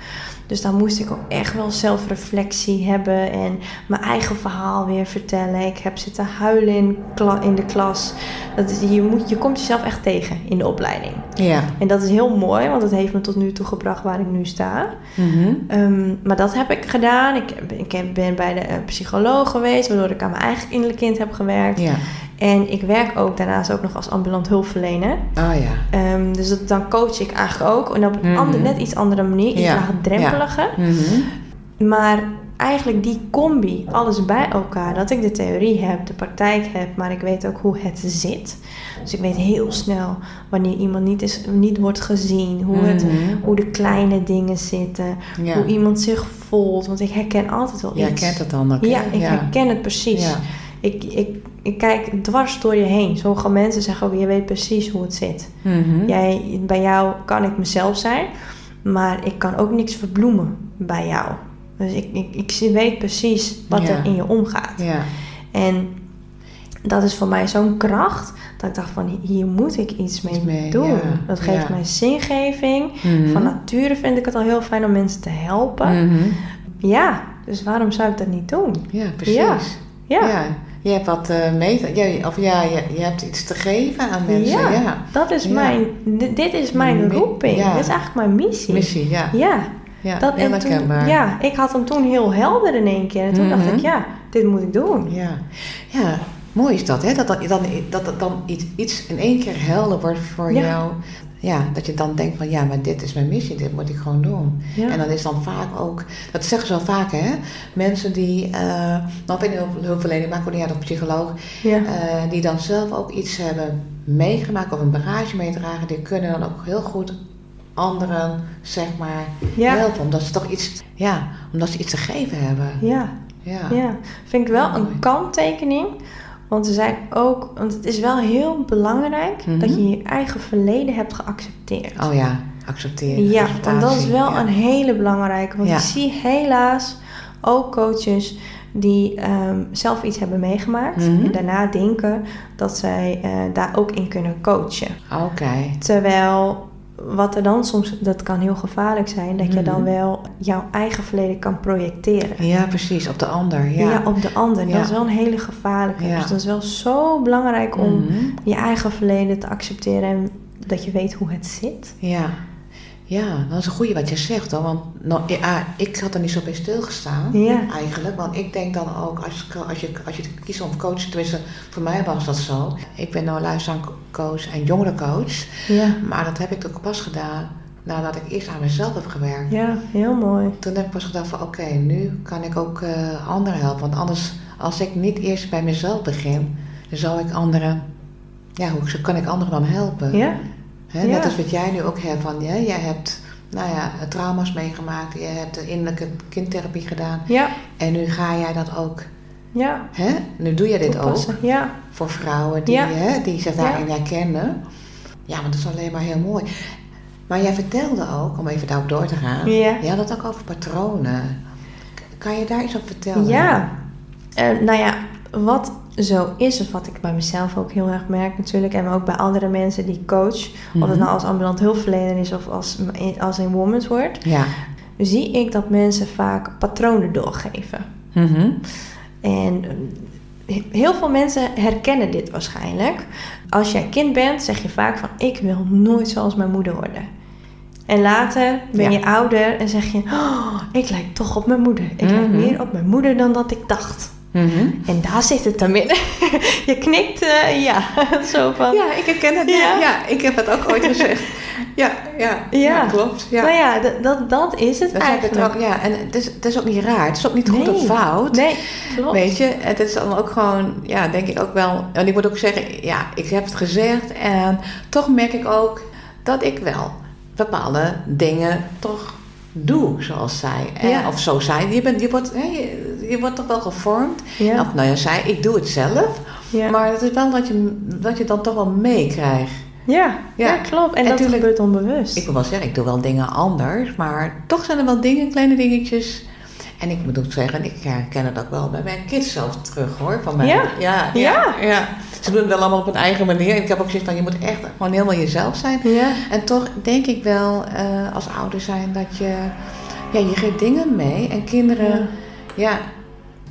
Dus dan moest ik ook echt wel zelfreflectie hebben en mijn eigen verhaal weer vertellen. Ik heb zitten huilen in, kla- in de klas. Dat is, je, moet, je komt jezelf echt tegen in de opleiding. Ja. En dat is heel mooi, want dat heeft me tot nu toe gebracht waar ik nu sta. Mhm. Ehm, maar dat heb ik gedaan. Ik, ik ben bij de eh, psycholoog geweest, waardoor ik aan mijn eigen innerlijk kind heb gewerkt. Ja. En ik werk ook daarnaast ook nog als ambulant hulpverlener. Oh ja. Ehm, dus dat, dan coach ik eigenlijk ook. En op een ander, net iets andere manier, iets Ja, laagdrempeliger. Mhm. Maar eigenlijk die combi, alles bij elkaar. Dat ik de theorie heb, de praktijk heb, maar ik weet ook hoe het zit. Dus ik weet heel snel wanneer iemand niet, is, niet wordt gezien. Hoe, het, Mhm. hoe de kleine dingen zitten. Ja. Hoe iemand zich voelt. Want ik herken altijd wel Jij iets. kent het dan ook. Ja, ik herken het precies. Ja. Ik, ik, ik kijk dwars door je heen. Sommige mensen zeggen ook, je weet precies hoe het zit. Mhm. Jij, bij jou kan ik mezelf zijn, maar ik kan ook niks verbloemen bij jou. Dus ik, ik, ik weet precies wat er in je omgaat. Ja. En dat is voor mij zo'n kracht dat ik dacht van hier moet ik iets mee, doen. ja. Dat geeft Ja. mij zingeving. Mhm. Van nature vind ik het al heel fijn om mensen te helpen. Mhm. Ja, dus waarom zou ik dat niet doen? Ja, precies. Ja. Ja. Je hebt wat eh mee of ja, je, je hebt iets te geven aan mensen. Ja, Ja. dat is Ja. mijn, dit, is mijn Mi- roeping. ja. Dit is eigenlijk mijn missie. Missie, ja. Ja, ja dat, en toen, ja, ik had hem toen heel helder in één keer. En toen dacht Mhm. ik, ja, dit moet ik doen. Ja, ja mooi is dat, hè? Dat, dat, dan, dat het dan iets, iets in één keer helder wordt voor jou. Ja, dat je dan denkt van ja, maar dit is mijn missie, dit moet ik gewoon doen. Ja. En dan is dan vaak ook, dat zeggen ze wel vaak hè, mensen die, eh nou ben ik hulp- hulpverlening, maar ook niet uit psycholoog, Ja. eh, die dan zelf ook iets hebben meegemaakt of een bagage meedragen, die kunnen dan ook heel goed anderen, zeg maar, Ja. helpen. Omdat ze toch iets, ja, omdat ze iets te geven hebben. ja, Ja. ja. Vind ik wel een kanttekening. Want er zijn ook, want het is wel heel belangrijk Mhm. dat je je eigen verleden hebt geaccepteerd. Oh ja, accepteren. Ja, want dat is wel ja. een hele belangrijke. Want Ja. ik zie helaas ook coaches die ehm, zelf iets hebben meegemaakt. Mhm. En daarna denken dat zij eh, daar ook in kunnen coachen. Oké. Terwijl wat er dan soms, dat kan heel gevaarlijk zijn, dat je dan Mhm. wel jouw eigen verleden kan projecteren. Ja, precies. Op de ander. Ja. Ja. op de ander. Ja. Dat is wel een hele gevaarlijke. Ja. Dus dat is wel zo belangrijk om Mhm. je eigen verleden te accepteren en dat je weet hoe het zit. Ja. Ja, dat is een goede wat je zegt hoor. Want nou, ja, ik had er niet zo bij stilgestaan Ja. eigenlijk. Want ik denk dan ook, als, als, je, als je kiest om coach, tenminste voor mij was dat zo. Ik ben nou luistercoach en jongerencoach. Ja, Maar dat heb ik ook pas gedaan nadat ik eerst aan mezelf heb gewerkt. ja heel mooi. Toen heb ik pas gedacht van oké, nu kan ik ook eh, anderen helpen. Want anders, als ik niet eerst bij mezelf begin, dan zou ik anderen, ja, hoe kan ik anderen dan helpen? Ja, Hè, Ja. Net als wat jij nu ook hebt van, ja, jij hebt nou ja, trauma's meegemaakt, je hebt de innerlijke kindtherapie gedaan ja, en nu ga jij dat ook, ja. hè? Nu doe je dit ook. Ja, voor vrouwen die, Ja. hè, die zich daarin herkennen. Ja, want dat is alleen maar heel mooi. Maar jij vertelde ook, om even daarop door te gaan, Ja. je had het ook over patronen. Kan je daar iets op vertellen? ja. Eh, nou ja, wat zo is, of wat ik bij mezelf ook heel erg merk natuurlijk, en ook bij andere mensen die coach, of het Mhm. nou als ambulant hulpverlener is of als, als in Women's Word, Ja. zie ik dat mensen vaak patronen doorgeven. Mhm. En eh, heel veel mensen herkennen dit waarschijnlijk. Als jij kind bent, zeg je vaak van ik wil nooit zoals mijn moeder worden. En later ben Ja. je ouder en zeg je, oh, ik lijk toch op mijn moeder. Ik lijk Mhm. meer op mijn moeder dan dat ik dacht. Mhm. En daar zit het dan in. je knikt, eh, ja, zo van. Ja, ik herken het. Ja. Ik heb het ook ooit gezegd. Ja, ja, ja. Ja. klopt. Ja. Nou ja, dat, dat is het Dat ik het eigenlijk. ook, ja, en het is, het is ook niet raar. Het is ook niet goed of fout. Nee, klopt. Weet je, het is dan ook gewoon, ja, denk ik ook wel. En ik moet ook zeggen, ja, ik heb het gezegd. En toch merk ik ook dat ik wel bepaalde dingen toch doe zoals zij. Ja. Of zo zij. Je, bent, je, wordt, hè, je, je wordt toch wel gevormd. Ja, Of nou ja, zij, ik doe het zelf. ja. Maar het is wel dat je, dat je dan toch wel meekrijgt. ja, Ja. klopt. En, En dat gebeurt onbewust. Ik wil wel zeggen, ik doe wel dingen anders, maar toch zijn er wel dingen, kleine dingetjes. En ik moet ook zeggen, ik herken het ook wel bij mijn kids zelf terug hoor. Van mij. Ja. Ja, Ja. ja. Ze doen het wel allemaal op hun eigen manier. En ik heb ook zoiets van, je moet echt gewoon helemaal jezelf zijn. Ja, En toch denk ik wel, eh, als ouder zijn, dat je, ja, je geeft dingen mee. En kinderen, Ja.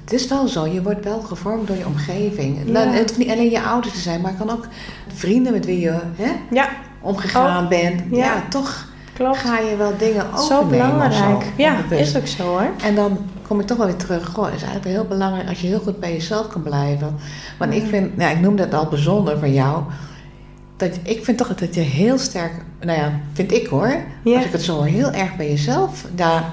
het is wel zo. Je wordt wel gevormd door je omgeving. Ja. Nou, het hoeft niet alleen je ouders te zijn, maar het kan ook vrienden met wie je hè, ja omgegaan bent. Ja. ja, toch klopt. ga je wel dingen overnemen Zo belangrijk. zo, ja, is ook zo hoor. En dan kom ik toch wel weer terug. Goh, het is eigenlijk heel belangrijk als je heel goed bij jezelf kan blijven. Want ik vind, ja, ik noemde het al bijzonder van jou. Dat, ik vind toch dat je heel sterk, nou ja, vind ik hoor. Als ik het zo hoor, heel erg bij jezelf. Daar,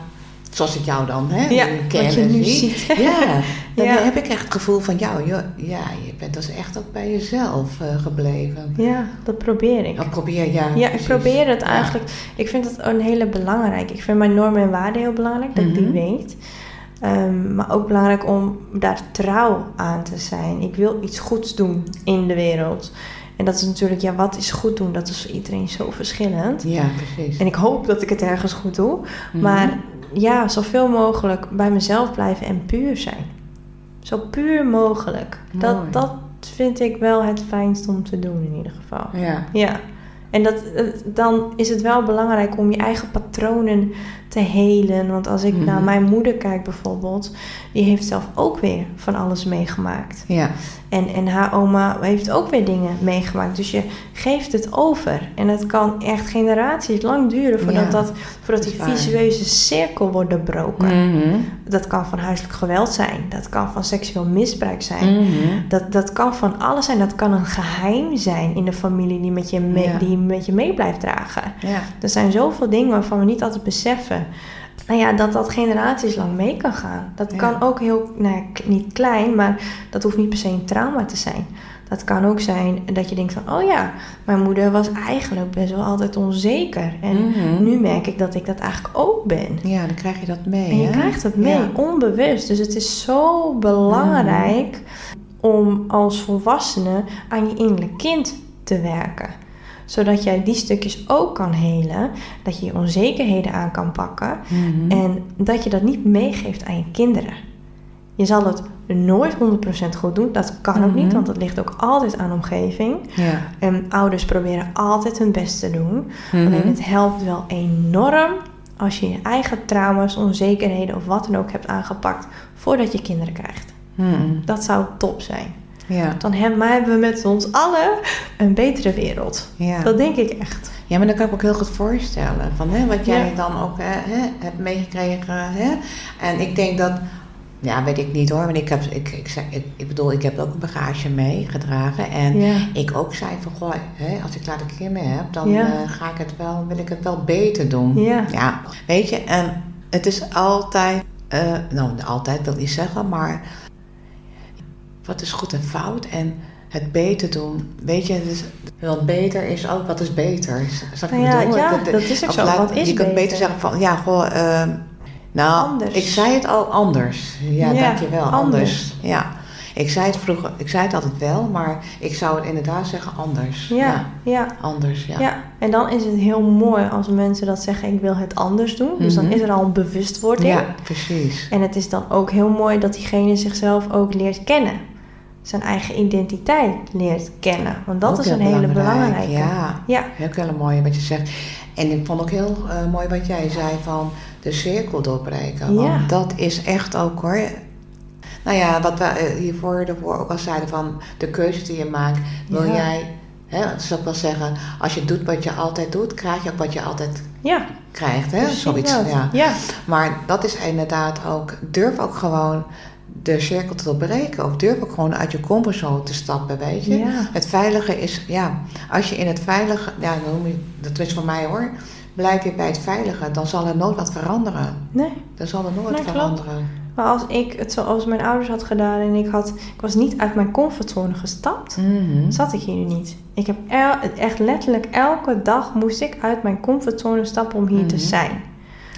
zoals ik jou dan hè, Ja, nu wat ken je nu zie. ziet. Ja, dan Ja. heb ik echt het gevoel van jou. Ja, je bent dus echt ook bij jezelf eh, gebleven. Ja, dat probeer ik. Of probeer, ja. Ja, ik probeer het eigenlijk. Ik vind het een hele belangrijk. Ik vind mijn normen en waarden heel belangrijk, dat ik die Mhm. weet. Ehm, maar ook belangrijk om daar trouw aan te zijn. Ik wil iets goeds doen in de wereld. En dat is natuurlijk, ja, wat is goed doen? Dat is voor iedereen zo verschillend. Ja, precies. En ik hoop dat ik het ergens goed doe. Mhm. Maar ja, zoveel mogelijk bij mezelf blijven en puur zijn. Zo puur mogelijk. Mooi. Dat, dat vind ik wel het fijnst om te doen in ieder geval. Ja. Ja, en dat, eh, dan is het wel belangrijk om je eigen patronen te helen. Want als ik Mhm. naar mijn moeder kijk bijvoorbeeld, die heeft zelf ook weer van alles meegemaakt. Ja. En, en haar oma heeft ook weer dingen meegemaakt. Dus je geeft het over. En het kan echt generaties lang duren voordat, Ja, dat, voordat dat die visueuze cirkel wordt doorbroken. Mhm. Dat kan van huiselijk geweld zijn. Dat kan van seksueel misbruik zijn. Mhm. Dat, dat kan van alles zijn. Dat kan een geheim zijn in de familie die met je mee, Ja. die met je mee blijft dragen. Ja. Er zijn zoveel dingen waarvan we niet altijd beseffen. Nou ja, dat dat generaties lang mee kan gaan. Dat Ja. kan ook heel, nou ja, niet klein, maar dat hoeft niet per se een trauma te zijn. Dat kan ook zijn dat je denkt van, oh ja, mijn moeder was eigenlijk best wel altijd onzeker. En Mhm. nu merk ik dat ik dat eigenlijk ook ben. Ja, dan krijg je dat mee. En je hè? krijgt het mee, Ja. onbewust. Dus het is zo belangrijk om als volwassene aan je innerlijk kind te werken. Zodat jij die stukjes ook kan helen. Dat je je onzekerheden aan kan pakken. Mhm. En dat je dat niet meegeeft aan je kinderen. Je zal het nooit 100% goed doen. Dat kan ook Mhm. niet, want dat ligt ook altijd aan omgeving. Ja. En ouders proberen altijd hun best te doen. Mhm. Alleen het helpt wel enorm als je je eigen trauma's, onzekerheden of wat dan ook hebt aangepakt voordat je kinderen krijgt. Mhm. Dat zou top zijn. Ja. Dan hebben we met ons allen een betere wereld. Ja. Dat denk ik echt. ja, maar dan kan ik me ook heel goed voorstellen. Van, hè, wat jij Ja. dan ook hè, hè, hebt meegekregen. Hè? En ik denk dat... Ja, weet ik niet hoor. Want ik, heb, ik, ik, ik, ik bedoel, ik heb ook een bagage meegedragen. En Ja. ik ook zei van, goh, hè, als ik later kinderen heb, dan Ja. eh, ga ik het wel, wil ik het wel beter doen. Ja. weet je, en het is altijd, eh, nou altijd wil ik niet zeggen, maar wat is goed en fout en het beter doen. Weet je, dus, want beter is ook wat is beter. Je Nou wat ja, ik bedoel? ja, Dat- dat is ook zo. laat- Wat is je kunt beter beter? zeggen van, ja, goh, ehm, nou, Anders. ik zei het al anders. Ja, Ja, dankjewel, anders. anders. Ja. Ik zei het vroeger, ik zei het altijd wel, maar ik zou het inderdaad zeggen anders. Ja, ja. Anders, ja. Ja, en dan is het heel mooi als mensen dat zeggen, ik wil het anders doen. Dus dan Mhm. is er al een bewustwording. Ja, precies. En het is dan ook heel mooi dat diegene zichzelf ook leert kennen. Zijn eigen identiteit leert kennen. Want dat Ook is een hele belangrijk, belangrijke. Ja, Ja, Heel heel mooi wat je zegt. En ik vond ook heel eh, mooi wat jij zei van de cirkel doorbreken. Want Ja. dat is echt ook hoor. Nou ja, wat we eh, hiervoor daarvoor ook al zeiden van de keuze die je maakt. Wil Ja. jij, hè, dat zou ik wel zeggen, als je doet wat je altijd doet, krijg je ook wat je altijd ja. krijgt. Hè? Zoiets, ja. ja. Maar dat is inderdaad ook, durf ook gewoon de cirkel te breken. Of durf ook gewoon uit je comfortzone te stappen, weet je. Ja. Het veilige is, ja, als je in het veilige, ja, dan noem je, dat is van mij hoor. Blijf je bij het veilige, dan zal er nooit wat veranderen. Nee. Dan zal er nooit Nee, klopt. veranderen. Maar als ik het zoals mijn ouders had gedaan en ik, had, ik was niet uit mijn comfortzone gestapt, Mhm. zat ik hier nu niet. Ik heb el- echt letterlijk elke dag moest ik uit mijn comfortzone stappen om hier te Mhm. zijn.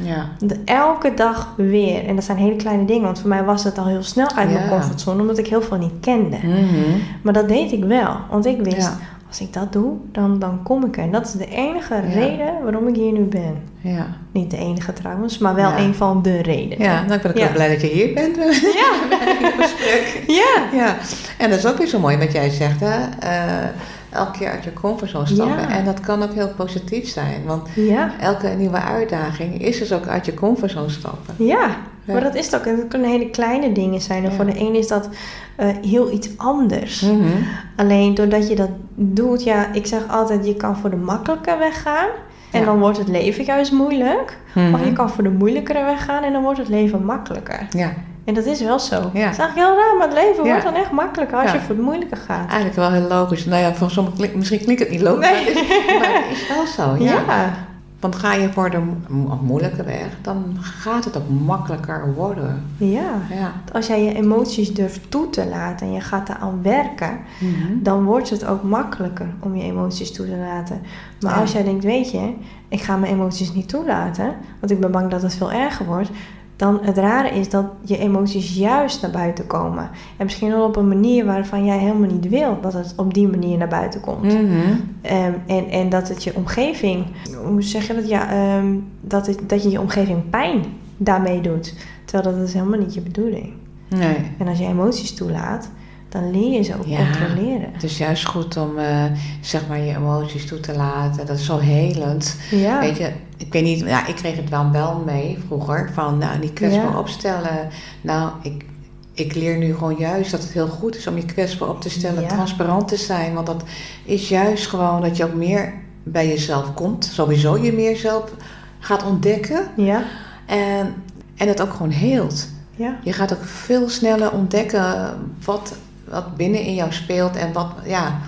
Ja. Elke dag weer. En dat zijn hele kleine dingen, want voor mij was het al heel snel uit mijn Ja. comfortzone, omdat ik heel veel niet kende. Mhm. Maar dat deed ik wel, want ik wist, Ja. als ik dat doe, dan, dan kom ik er. En dat is de enige Ja. reden waarom ik hier nu ben. Ja. Niet de enige trouwens, maar wel Ja. een van de redenen. Ja, nou ben ik Ja. wel blij dat je hier bent. Ja. Het gesprek. Ja. Ja, en dat is ook weer zo mooi wat jij zegt, hè. Eh, elke keer uit je comfortzone stappen. Ja. En dat kan ook heel positief zijn. Want Ja. elke nieuwe uitdaging is dus ook uit je comfortzone stappen. Ja, Ja. maar dat is het ook. En dat kunnen hele kleine dingen zijn. En Ja. voor de een is dat eh, heel iets anders. Mhm. Alleen doordat je dat doet, ja, ik zeg altijd, je kan voor de makkelijke weg gaan. En Ja. dan wordt het leven juist moeilijk. Mhm. Of je kan voor de moeilijkere weg gaan en dan wordt het leven makkelijker. Ja, En dat is wel zo. Ja. Het is eigenlijk heel raar, maar het leven Ja. wordt dan echt makkelijker als Ja. je voor het moeilijke gaat. eigenlijk wel heel logisch. Nou ja, voor sommigen klink- misschien klinkt het niet logisch, Nee. maar, het is, maar het is wel zo. Ja. Want ga je voor de mo- moeilijke weg, dan gaat het ook makkelijker worden. ja. Ja. Als jij je emoties durft toe te laten en je gaat daaraan werken, Mhm. dan wordt het ook makkelijker om je emoties toe te laten. Maar als jij denkt, weet je, ik ga mijn emoties niet toelaten, want ik ben bang dat het veel erger wordt, dan het rare is dat je emoties juist naar buiten komen. En misschien wel op een manier waarvan jij helemaal niet wil dat het op die manier naar buiten komt. Mhm. Ehm, en, en dat het je omgeving, hoe zeg je dat? Ja, ehm, dat, het, dat je je omgeving pijn daarmee doet. Terwijl dat is helemaal niet je bedoeling. Nee. En als je emoties toelaat, dan leer je ze ook Ja. controleren. Het is juist goed om eh, zeg maar je emoties toe te laten. Dat is zo helend. Ja. Weet je, ik weet niet, ja, ik kreeg het wel wel mee vroeger. Van nou, niet kwetsbaar Ja. opstellen. Nou, ik, ik leer nu gewoon juist dat het heel goed is om je kwetsbaar op te stellen. Ja. Transparant te zijn. Want dat is juist gewoon dat je ook meer bij jezelf komt. Sowieso je meer zelf gaat ontdekken. Ja. En, en het ook gewoon heelt. Ja. Je gaat ook veel sneller ontdekken wat, wat binnen in jou speelt en wat, ja,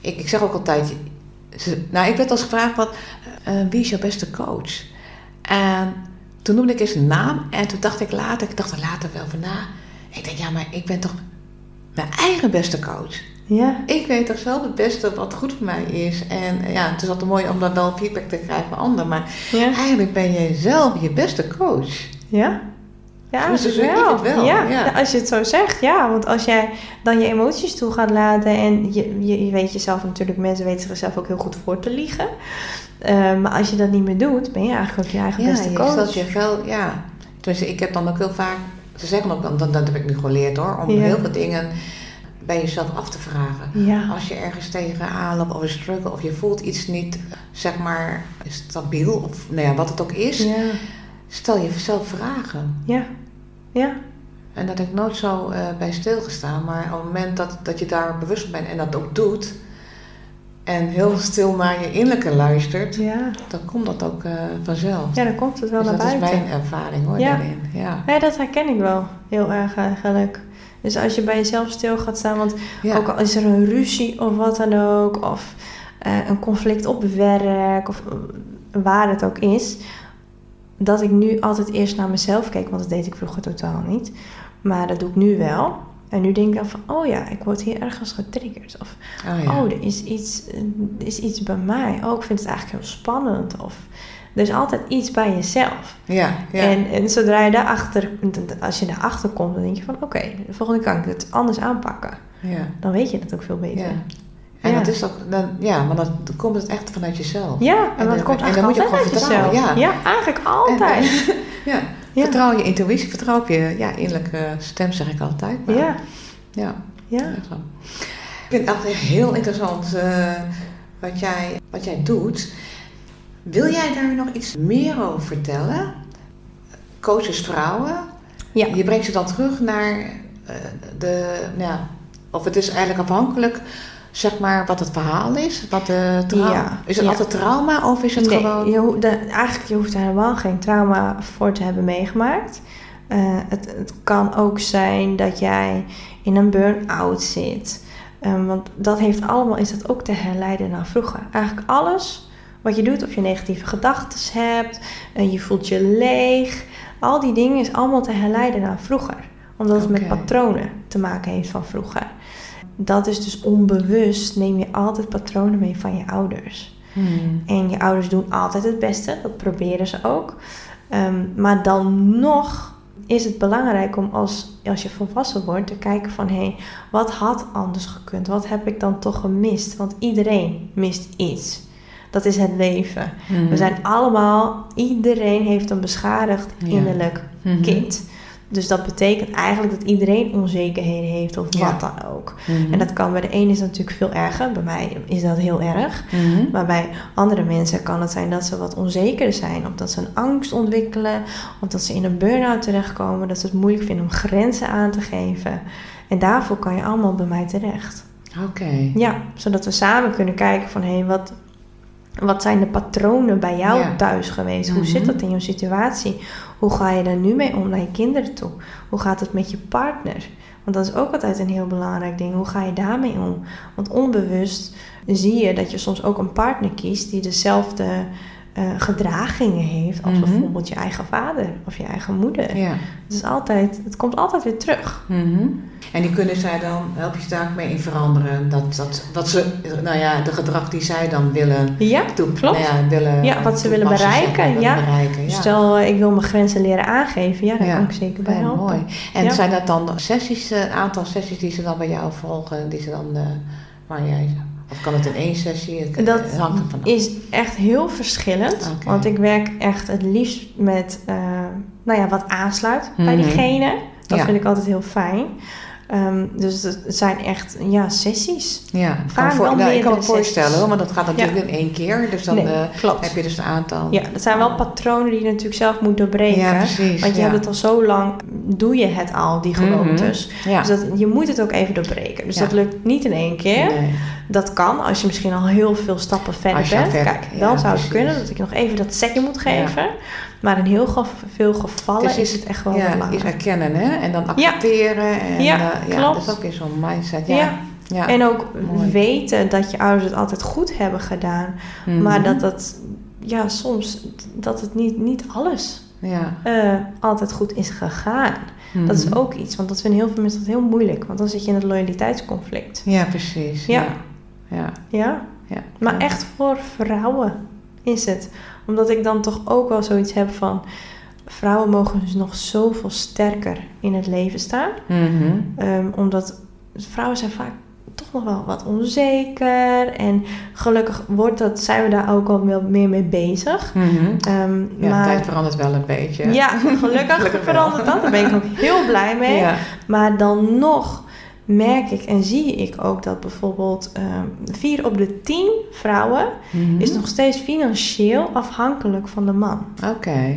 ik, ik zeg ook altijd, nou ik werd als gevraagd wat, wie is jouw beste coach? En toen noemde ik eens een naam en toen dacht ik later, ik dacht er later wel van na, ik denk ja maar ik ben toch mijn eigen beste coach. Ja. Ik weet toch zelf het beste wat goed voor mij is. En eh, ja, het is altijd mooi om dan wel feedback te krijgen van anderen. Maar Ja. eigenlijk ben jij zelf je beste coach. Ja. Ja, Dus dus ik wel. het wel, Ja. ja. Ja, als je het zo zegt, ja. Want als jij dan je emoties toe gaat laten en je, je, je weet jezelf natuurlijk, mensen weten zichzelf ook heel goed voor te liegen. Eh, maar als je dat niet meer doet, ben je eigenlijk ook je eigen Ja, beste je coach. stelt je wel, ja. Tenminste, ik heb dan ook heel vaak, ze zeggen ook, dan, dat, dat heb ik nu geleerd hoor, om Ja. heel veel dingen bij jezelf af te vragen. Ja. Als je ergens tegenaan loopt of een struggle of je voelt iets niet, zeg maar, stabiel of nou ja, wat het ook is, Ja. Stel jezelf vragen. Ja. Ja. En dat heb ik nooit zo eh, bij stilgestaan, maar op het moment dat, dat je daar bewust van bent en dat ook doet, en heel stil naar je innerlijke luistert, Ja. dan komt dat ook eh, vanzelf. Ja, dan komt het wel dus naar dat buiten. is mijn ervaring hoor, Ja. daarin. Ja. Ja, dat herken ik wel heel erg eigenlijk. Dus als je bij jezelf stil gaat staan, want Ja. ook al is er een ruzie of wat dan ook, of eh, een conflict op werk, of waar het ook is, dat ik nu altijd eerst naar mezelf keek, want dat deed ik vroeger totaal niet. Maar dat doe ik nu wel. En nu denk ik dan van, oh ja, ik word hier ergens getriggerd. Of, Oh, ja. oh, er is iets, er is iets bij mij. Oh, ik vind het eigenlijk heel spannend. Of, er is altijd iets bij jezelf. ja, ja. En, en zodra je daarachter, als je daarachter komt, dan denk je van oké, de volgende keer kan ik het anders aanpakken. ja. Dan weet je het ook veel beter. ja. En Ja. dat is ook, dan, ja, maar dan komt het echt vanuit jezelf. Ja, en, dat komt en dan moet je altijd gewoon jezelf. vertrouwen, ja. eigenlijk altijd. En- ja. Ja. Vertrouw je intuïtie, vertrouw op je ja, innerlijke stem, zeg ik altijd. maar- ja, ja. ja. Ik vind het echt heel interessant eh, wat, jij, wat jij doet. Wil jij daar nog iets meer over vertellen? Coaches vrouwen. Ja. Je brengt ze dan terug naar eh, de, nou ja, of het is eigenlijk afhankelijk, zeg maar, wat het verhaal is. Wat de trauma, Ja, Is het ja. altijd trauma of is het nee, gewoon... je, de, eigenlijk je hoeft er helemaal geen trauma voor te hebben meegemaakt. Eh, het, het kan ook zijn dat jij in een burn-out zit. Ehm, want dat heeft allemaal, is dat ook te herleiden naar vroeger. Eigenlijk alles wat je doet, of je negatieve gedachten hebt, uh, je voelt je leeg. Al die dingen is allemaal te herleiden naar vroeger. Omdat het met patronen te maken heeft van vroeger. Dat is dus onbewust, neem je altijd patronen mee van je ouders. Hmm. En je ouders doen altijd het beste, dat proberen ze ook. Ehm, maar dan nog is het belangrijk om als, als je volwassen wordt te kijken van hé, hey, wat had anders gekund? Wat heb ik dan toch gemist? Want iedereen mist iets. Dat is het leven. We zijn allemaal, iedereen heeft een beschadigd innerlijk Mhm. kind. Dus dat betekent eigenlijk dat iedereen onzekerheden heeft of Ja. wat dan ook. Mhm. En dat kan bij de ene is dat natuurlijk veel erger. Bij mij is dat heel erg. Mhm. Maar bij andere mensen kan het zijn dat ze wat onzeker zijn. Of dat ze een angst ontwikkelen. Of dat ze in een burn-out terechtkomen. Dat ze het moeilijk vinden om grenzen aan te geven. En daarvoor kan je allemaal bij mij terecht. Oké. Ja, zodat we samen kunnen kijken van... hé, wat, wat zijn de patronen bij jou Ja. thuis geweest? Hoe Mhm. zit dat in jouw situatie? Hoe ga je daar nu mee om naar je kinderen toe? Hoe gaat het met je partner? Want dat is ook altijd een heel belangrijk ding. Hoe ga je daarmee om? Want onbewust zie je dat je soms ook een partner kiest die dezelfde eh, gedragingen heeft als Mhm. bijvoorbeeld je eigen vader of je eigen moeder. Ja. Het, is altijd, het komt altijd weer terug. Mhm. En die kunnen zij dan, help je daar ook mee in veranderen? Dat, dat, wat ze, nou ja, de gedrag die zij dan willen Ja, toe, klopt. Nou ja, willen Ja, wat ze willen bereiken, ja. willen bereiken, ja. Stel, eh, ik wil mijn grenzen leren aangeven. Ja, daar Ja. kan ik zeker bij helpen. mooi. En zijn dat dan sessies, een aantal sessies die ze dan bij jou volgen, die ze dan, eh, waar jij, of kan het in één sessie? Dat het hangt ervan af. is echt heel verschillend. Want ik werk echt het liefst met, eh, nou ja, wat aansluit bij Mhm. diegene. Dat Ja. vind ik altijd heel fijn. Ehm, dus het zijn echt, ja, sessies. Ja, Vaak voor, nou, ik kan me voorstellen, hoor, maar dat gaat natuurlijk in één keer. Dus dan Nee, eh, heb je dus een aantal. Ja, dat zijn wel patronen die je natuurlijk zelf moet doorbreken. Ja, precies. Want je ja. hebt het al zo lang, doe je het al, die gewoontes. Ja. Dus dat, je moet het ook even doorbreken. Dus dat lukt niet in één keer. Nee. Dat kan als je misschien al heel veel stappen verder bent. verder- Kijk, dan zou het precies. kunnen dat ik nog even dat setje moet geven. Maar in heel ge- veel gevallen Dus is het echt wel ja, is erkennen hè? en dan accepteren. En, Ja, eh, ja, klopt. dat is ook weer zo'n mindset. Ja. Ja. En ook Mooi. weten dat je ouders het altijd goed hebben gedaan. Mhm. Maar dat dat, ja, soms, dat het niet, niet alles Ja. eh, altijd goed is gegaan. Dat is Mhm. ook iets, want dat vinden heel veel mensen dat heel moeilijk. Want dan zit je in het loyaliteitsconflict. Ja, precies. Ja. Ja. Ja. Ja, maar echt voor vrouwen is het. Omdat ik dan toch ook wel zoiets heb van... Vrouwen mogen dus nog zoveel sterker in het leven staan. Mhm. Ehm, omdat vrouwen zijn vaak toch nog wel wat onzeker. En gelukkig wordt dat, zijn we daar ook al wel meer mee bezig. Mhm. Ehm, Ja, de maar tijd verandert wel een beetje. ja, gelukkig, verandert dat. Daar ben ik ook heel blij mee. Ja. Maar dan nog merk ik en zie ik ook dat bijvoorbeeld ehm, vier op de tien vrouwen Mhm. is nog steeds financieel afhankelijk van de man. Oké.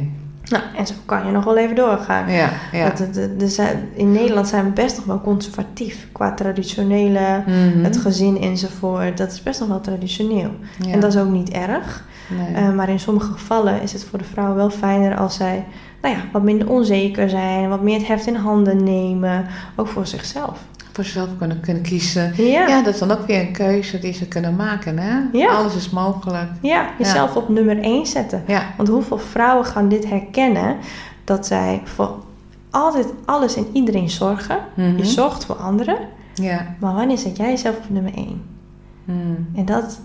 Nou, en zo kan je nog wel even doorgaan. Ja, ja. Want het- in Nederland zijn we best nog wel conservatief qua traditionele, Mhm. het gezin enzovoort. Dat is best nog wel traditioneel. Ja. En dat is ook niet erg. Nee. Eh, maar in sommige gevallen is het voor de vrouw wel fijner als zij nou ja, wat minder onzeker zijn, wat meer het heft in handen nemen, ook voor zichzelf. Voor zichzelf kunnen, kunnen kiezen. Ja, Ja. ja. dat is dan ook weer een keuze die ze kunnen maken. Hè? Ja. Alles is mogelijk. jezelf op nummer 1 zetten. Ja. Want hoeveel vrouwen gaan dit herkennen dat zij voor altijd alles en iedereen zorgen. Mhm. Je zorgt voor anderen, Ja. maar wanneer zet jij jezelf op nummer 1? Mhm. En dat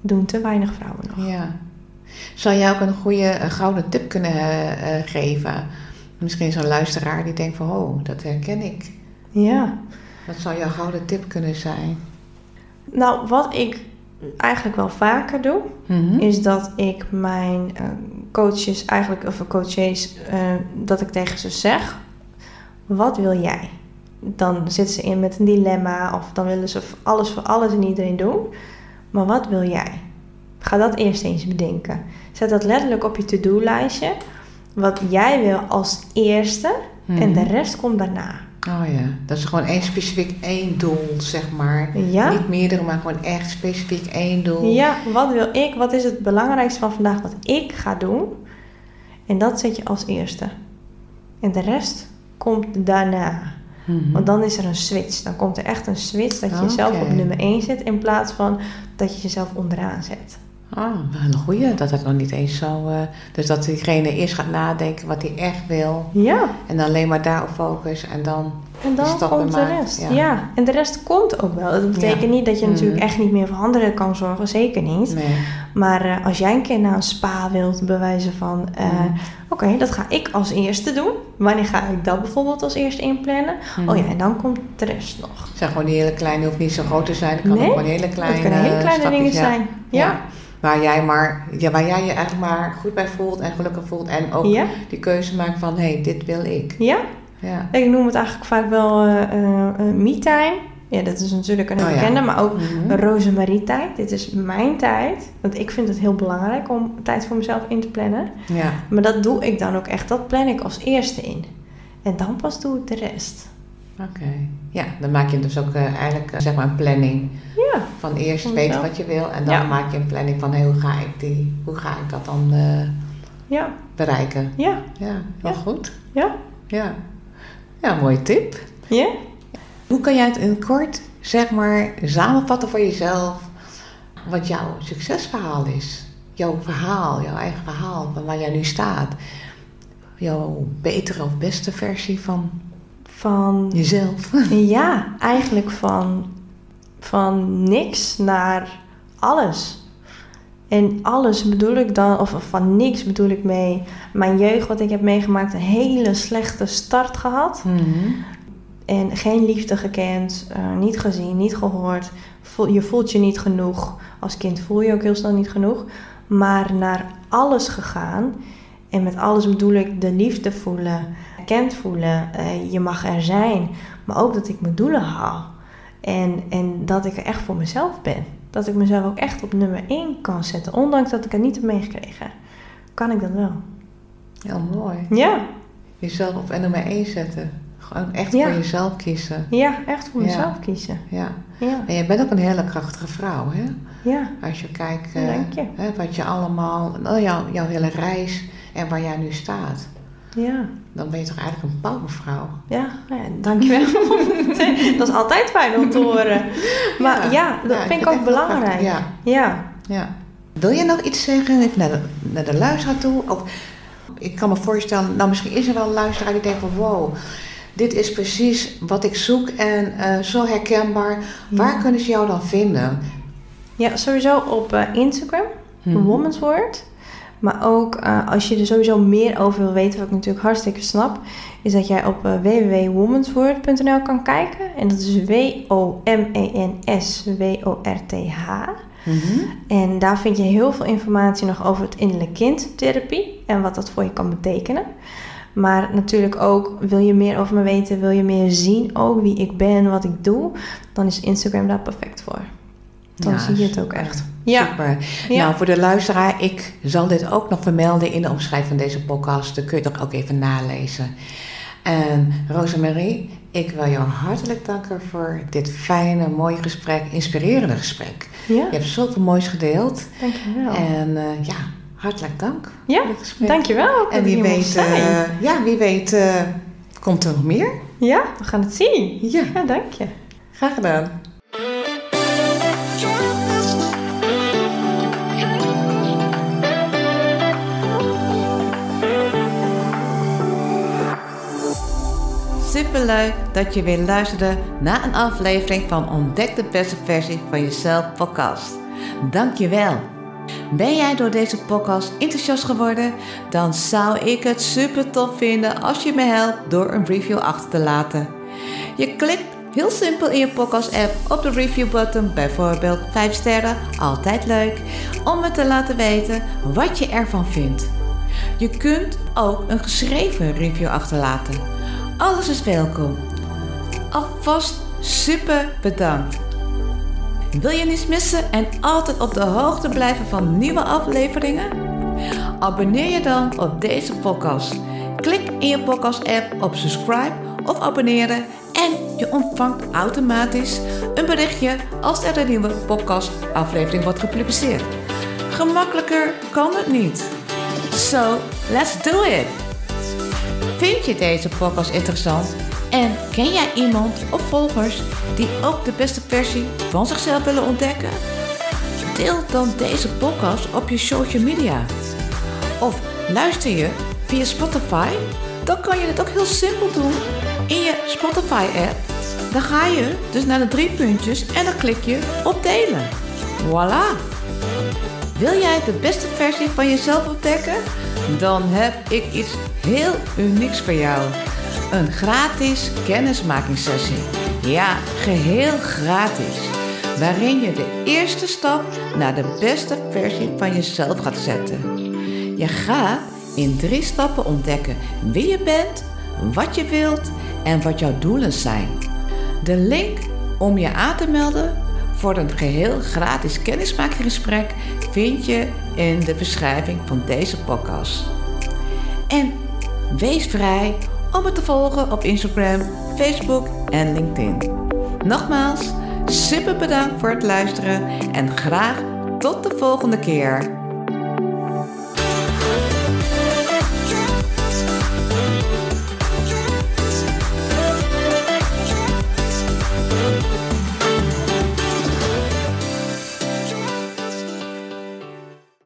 doen te weinig vrouwen nog. Ja. Zou jij ook een goede eh, gouden tip kunnen eh, eh, geven? Misschien zo'n luisteraar die denkt van, oh, dat herken ik. Ja. Wat zou jouw gouden tip kunnen zijn? Nou, wat ik eigenlijk wel vaker doe, Mhm. is dat ik mijn eh, coaches eigenlijk, of coaches, eh, dat ik tegen ze zeg, wat wil jij? Dan zitten ze in met een dilemma of dan willen ze alles voor alles en iedereen doen. Maar wat wil jij? Ga dat eerst eens bedenken. Zet dat letterlijk op je to-do-lijstje. Wat jij wil als eerste en de Mhm. rest komt daarna. Oh ja, dat is gewoon één specifiek één doel, zeg maar. Ja? Niet meerdere, maar gewoon echt specifiek één doel. Ja, wat wil ik? Wat is het belangrijkste van vandaag wat ik ga doen? En dat zet je als eerste. En de rest komt daarna. Mhm. Want dan is er een switch. Dan komt er echt een switch dat je Oké. jezelf op nummer 1 zet in plaats van dat je jezelf onderaan zet. Ah, een goeie. Dat het nog niet eens zo... eh, dus dat diegene eerst gaat nadenken wat hij echt wil. Ja, En alleen maar daarop focus. En dan... en dan komt de rest. ja. Ja. en de rest komt ook wel. Dat betekent Ja. niet dat je natuurlijk Mhm. echt niet meer voor anderen kan zorgen. Zeker niet. Nee. Maar eh, als jij een keer naar een spa wilt bewijzen van... eh, Mhm. Oké, dat ga ik als eerste doen. Wanneer ga ik dat bijvoorbeeld als eerste inplannen? Mhm. Oh ja, en dan komt de rest nog. Het zijn gewoon die hele kleine, hoeft niet zo groot te zijn. Het kan Nee, ook gewoon hele kleine Het kunnen hele kleine stapjes, dingen ja. zijn. Ja. Waar jij, maar, ja, waar jij je eigenlijk maar goed bij voelt en gelukkig voelt. En ook Ja. die keuze maakt van, hé, hey, dit wil ik. Ja, Ja. ik noem het eigenlijk vaak wel eh eh, eh, me-time. Ja, dat is natuurlijk een Oh ja. bekende, maar ook Mhm. Rosemarie-tijd. Dit is mijn tijd. Want ik vind het heel belangrijk om tijd voor mezelf in te plannen. Ja. Maar dat doe ik dan ook echt. Dat plan ik als eerste in. En dan pas doe ik de rest. Oké. Ja, dan maak je dus ook eigenlijk zeg maar een planning. Ja, Van eerst weten wat je wil en dan Ja. maak je een planning van hey, hoe, ga ik die, hoe ga ik dat dan eh, ja, bereiken. ja, Ja, heel Ja. goed. ja. Ja. ja, mooie tip. Ja? Hoe kan jij het in kort, zeg maar, samenvatten voor jezelf wat jouw succesverhaal is? Jouw verhaal, jouw eigen verhaal, van waar jij nu staat. Jouw betere of beste versie van Van jezelf. Ja, eigenlijk van, van niks naar alles. En alles bedoel ik dan, of van niks bedoel ik mee. Mijn jeugd, wat ik heb meegemaakt, een hele slechte start gehad. Mhm. En geen liefde gekend, eh, niet gezien, niet gehoord. Voel- je voelt je niet genoeg. Als kind voel je ook heel snel niet genoeg. Maar naar alles gegaan. En met alles bedoel ik de liefde voelen, erkend voelen. eh, je mag er zijn. Maar ook dat ik mijn doelen haal. En, en dat ik er echt voor mezelf ben. Dat ik mezelf ook echt op nummer 1 kan zetten. Ondanks dat ik het niet heb meegekregen. Kan ik dat wel. Heel mooi. Ja, Jezelf op nummer 1 zetten. Gewoon echt Ja. voor jezelf kiezen. ja echt voor Ja. mezelf kiezen. Ja. Ja, En jij bent ook een hele krachtige vrouw, hè? ja, Als je kijkt eh, je. hè, wat je allemaal, nou, jouw, jouw hele reis en waar jij nu staat. Ja. Dan ben je toch eigenlijk een powervrouw. Ja, ja, dankjewel. dat is altijd fijn om te horen. Maar ja, dat Ja, vind ik ook belangrijk. Ja, Ja. ja. Wil je nog iets zeggen even naar de, naar de luisteraar toe? Of, ik kan me voorstellen, nou misschien is er wel een luisteraar die denkt van wow, dit is precies wat ik zoek en eh, zo herkenbaar. Waar kunnen ze jou dan vinden? Ja, sowieso op eh, Instagram, Mhm. Woman's Word. Maar ook eh, als je er sowieso meer over wil weten, wat ik natuurlijk hartstikke snap, is dat jij op uh, kan kijken. En dat is W-O-M-E-N-S-W-O-R-T-H. Mhm. En daar vind je heel veel informatie nog over het innerlijk kindtherapie en wat dat voor je kan betekenen. Maar natuurlijk ook, wil je meer over me weten, wil je meer zien ook wie ik ben, wat ik doe, dan is Instagram daar perfect voor. Dan Ja, zie je het ook echt. Ja, Super. Ja. Nou, voor de luisteraar, ik zal dit ook nog vermelden in de omschrijving van deze podcast. Dan kun je het ook even nalezen. En Rosemarie, ik wil jou hartelijk danken voor dit fijne, mooie gesprek, inspirerende gesprek. ja, Je hebt zoveel moois gedeeld. dankjewel. En eh, ja, hartelijk dank Ja, gesprek. dankjewel. ook En wie weet, eh, ja, wie weet eh, komt er nog meer. Ja, we gaan het zien. Ja, Ja, dank je. graag gedaan. Superleuk dat je weer luisterde naar een aflevering van Ontdek de beste versie van jezelf podcast. Dankjewel. Ben jij door deze podcast enthousiast geworden? Dan zou ik het super tof vinden als je me helpt door een review achter te laten. Je klikt heel simpel in je podcast app op de review button, bijvoorbeeld 5 sterren, altijd leuk, om me te laten weten wat je ervan vindt. Je kunt ook een geschreven review achterlaten. Alles is welkom. Alvast super bedankt. Wil je niets missen en altijd op de hoogte blijven van nieuwe afleveringen? Abonneer je dan op deze podcast. Klik in je podcast app op subscribe of abonneren en je ontvangt automatisch een berichtje als er een nieuwe podcast aflevering wordt gepubliceerd. Gemakkelijker kan het niet. So, let's do it! Vind je deze podcast interessant? En ken jij iemand of volgers die ook de beste versie van zichzelf willen ontdekken? Deel dan deze podcast op je social media. Of luister je via Spotify? Dan kan je het ook heel simpel doen in je Spotify-app. Dan ga je dus naar de drie puntjes en dan klik je op delen. Voilà! Wil jij de beste versie van jezelf ontdekken? Dan heb ik iets heel unieks voor jou. Een gratis kennismakingssessie. Ja, geheel gratis. Waarin je de eerste stap naar de beste versie van jezelf gaat zetten. Je gaat in drie stappen ontdekken wie je bent, wat je wilt en wat jouw doelen zijn. De link om je aan te melden voor een geheel gratis kennismakinggesprek vind je in de beschrijving van deze podcast. En wees vrij om me te volgen op Instagram, Facebook en LinkedIn. Nogmaals, super bedankt voor het luisteren en graag tot de volgende keer.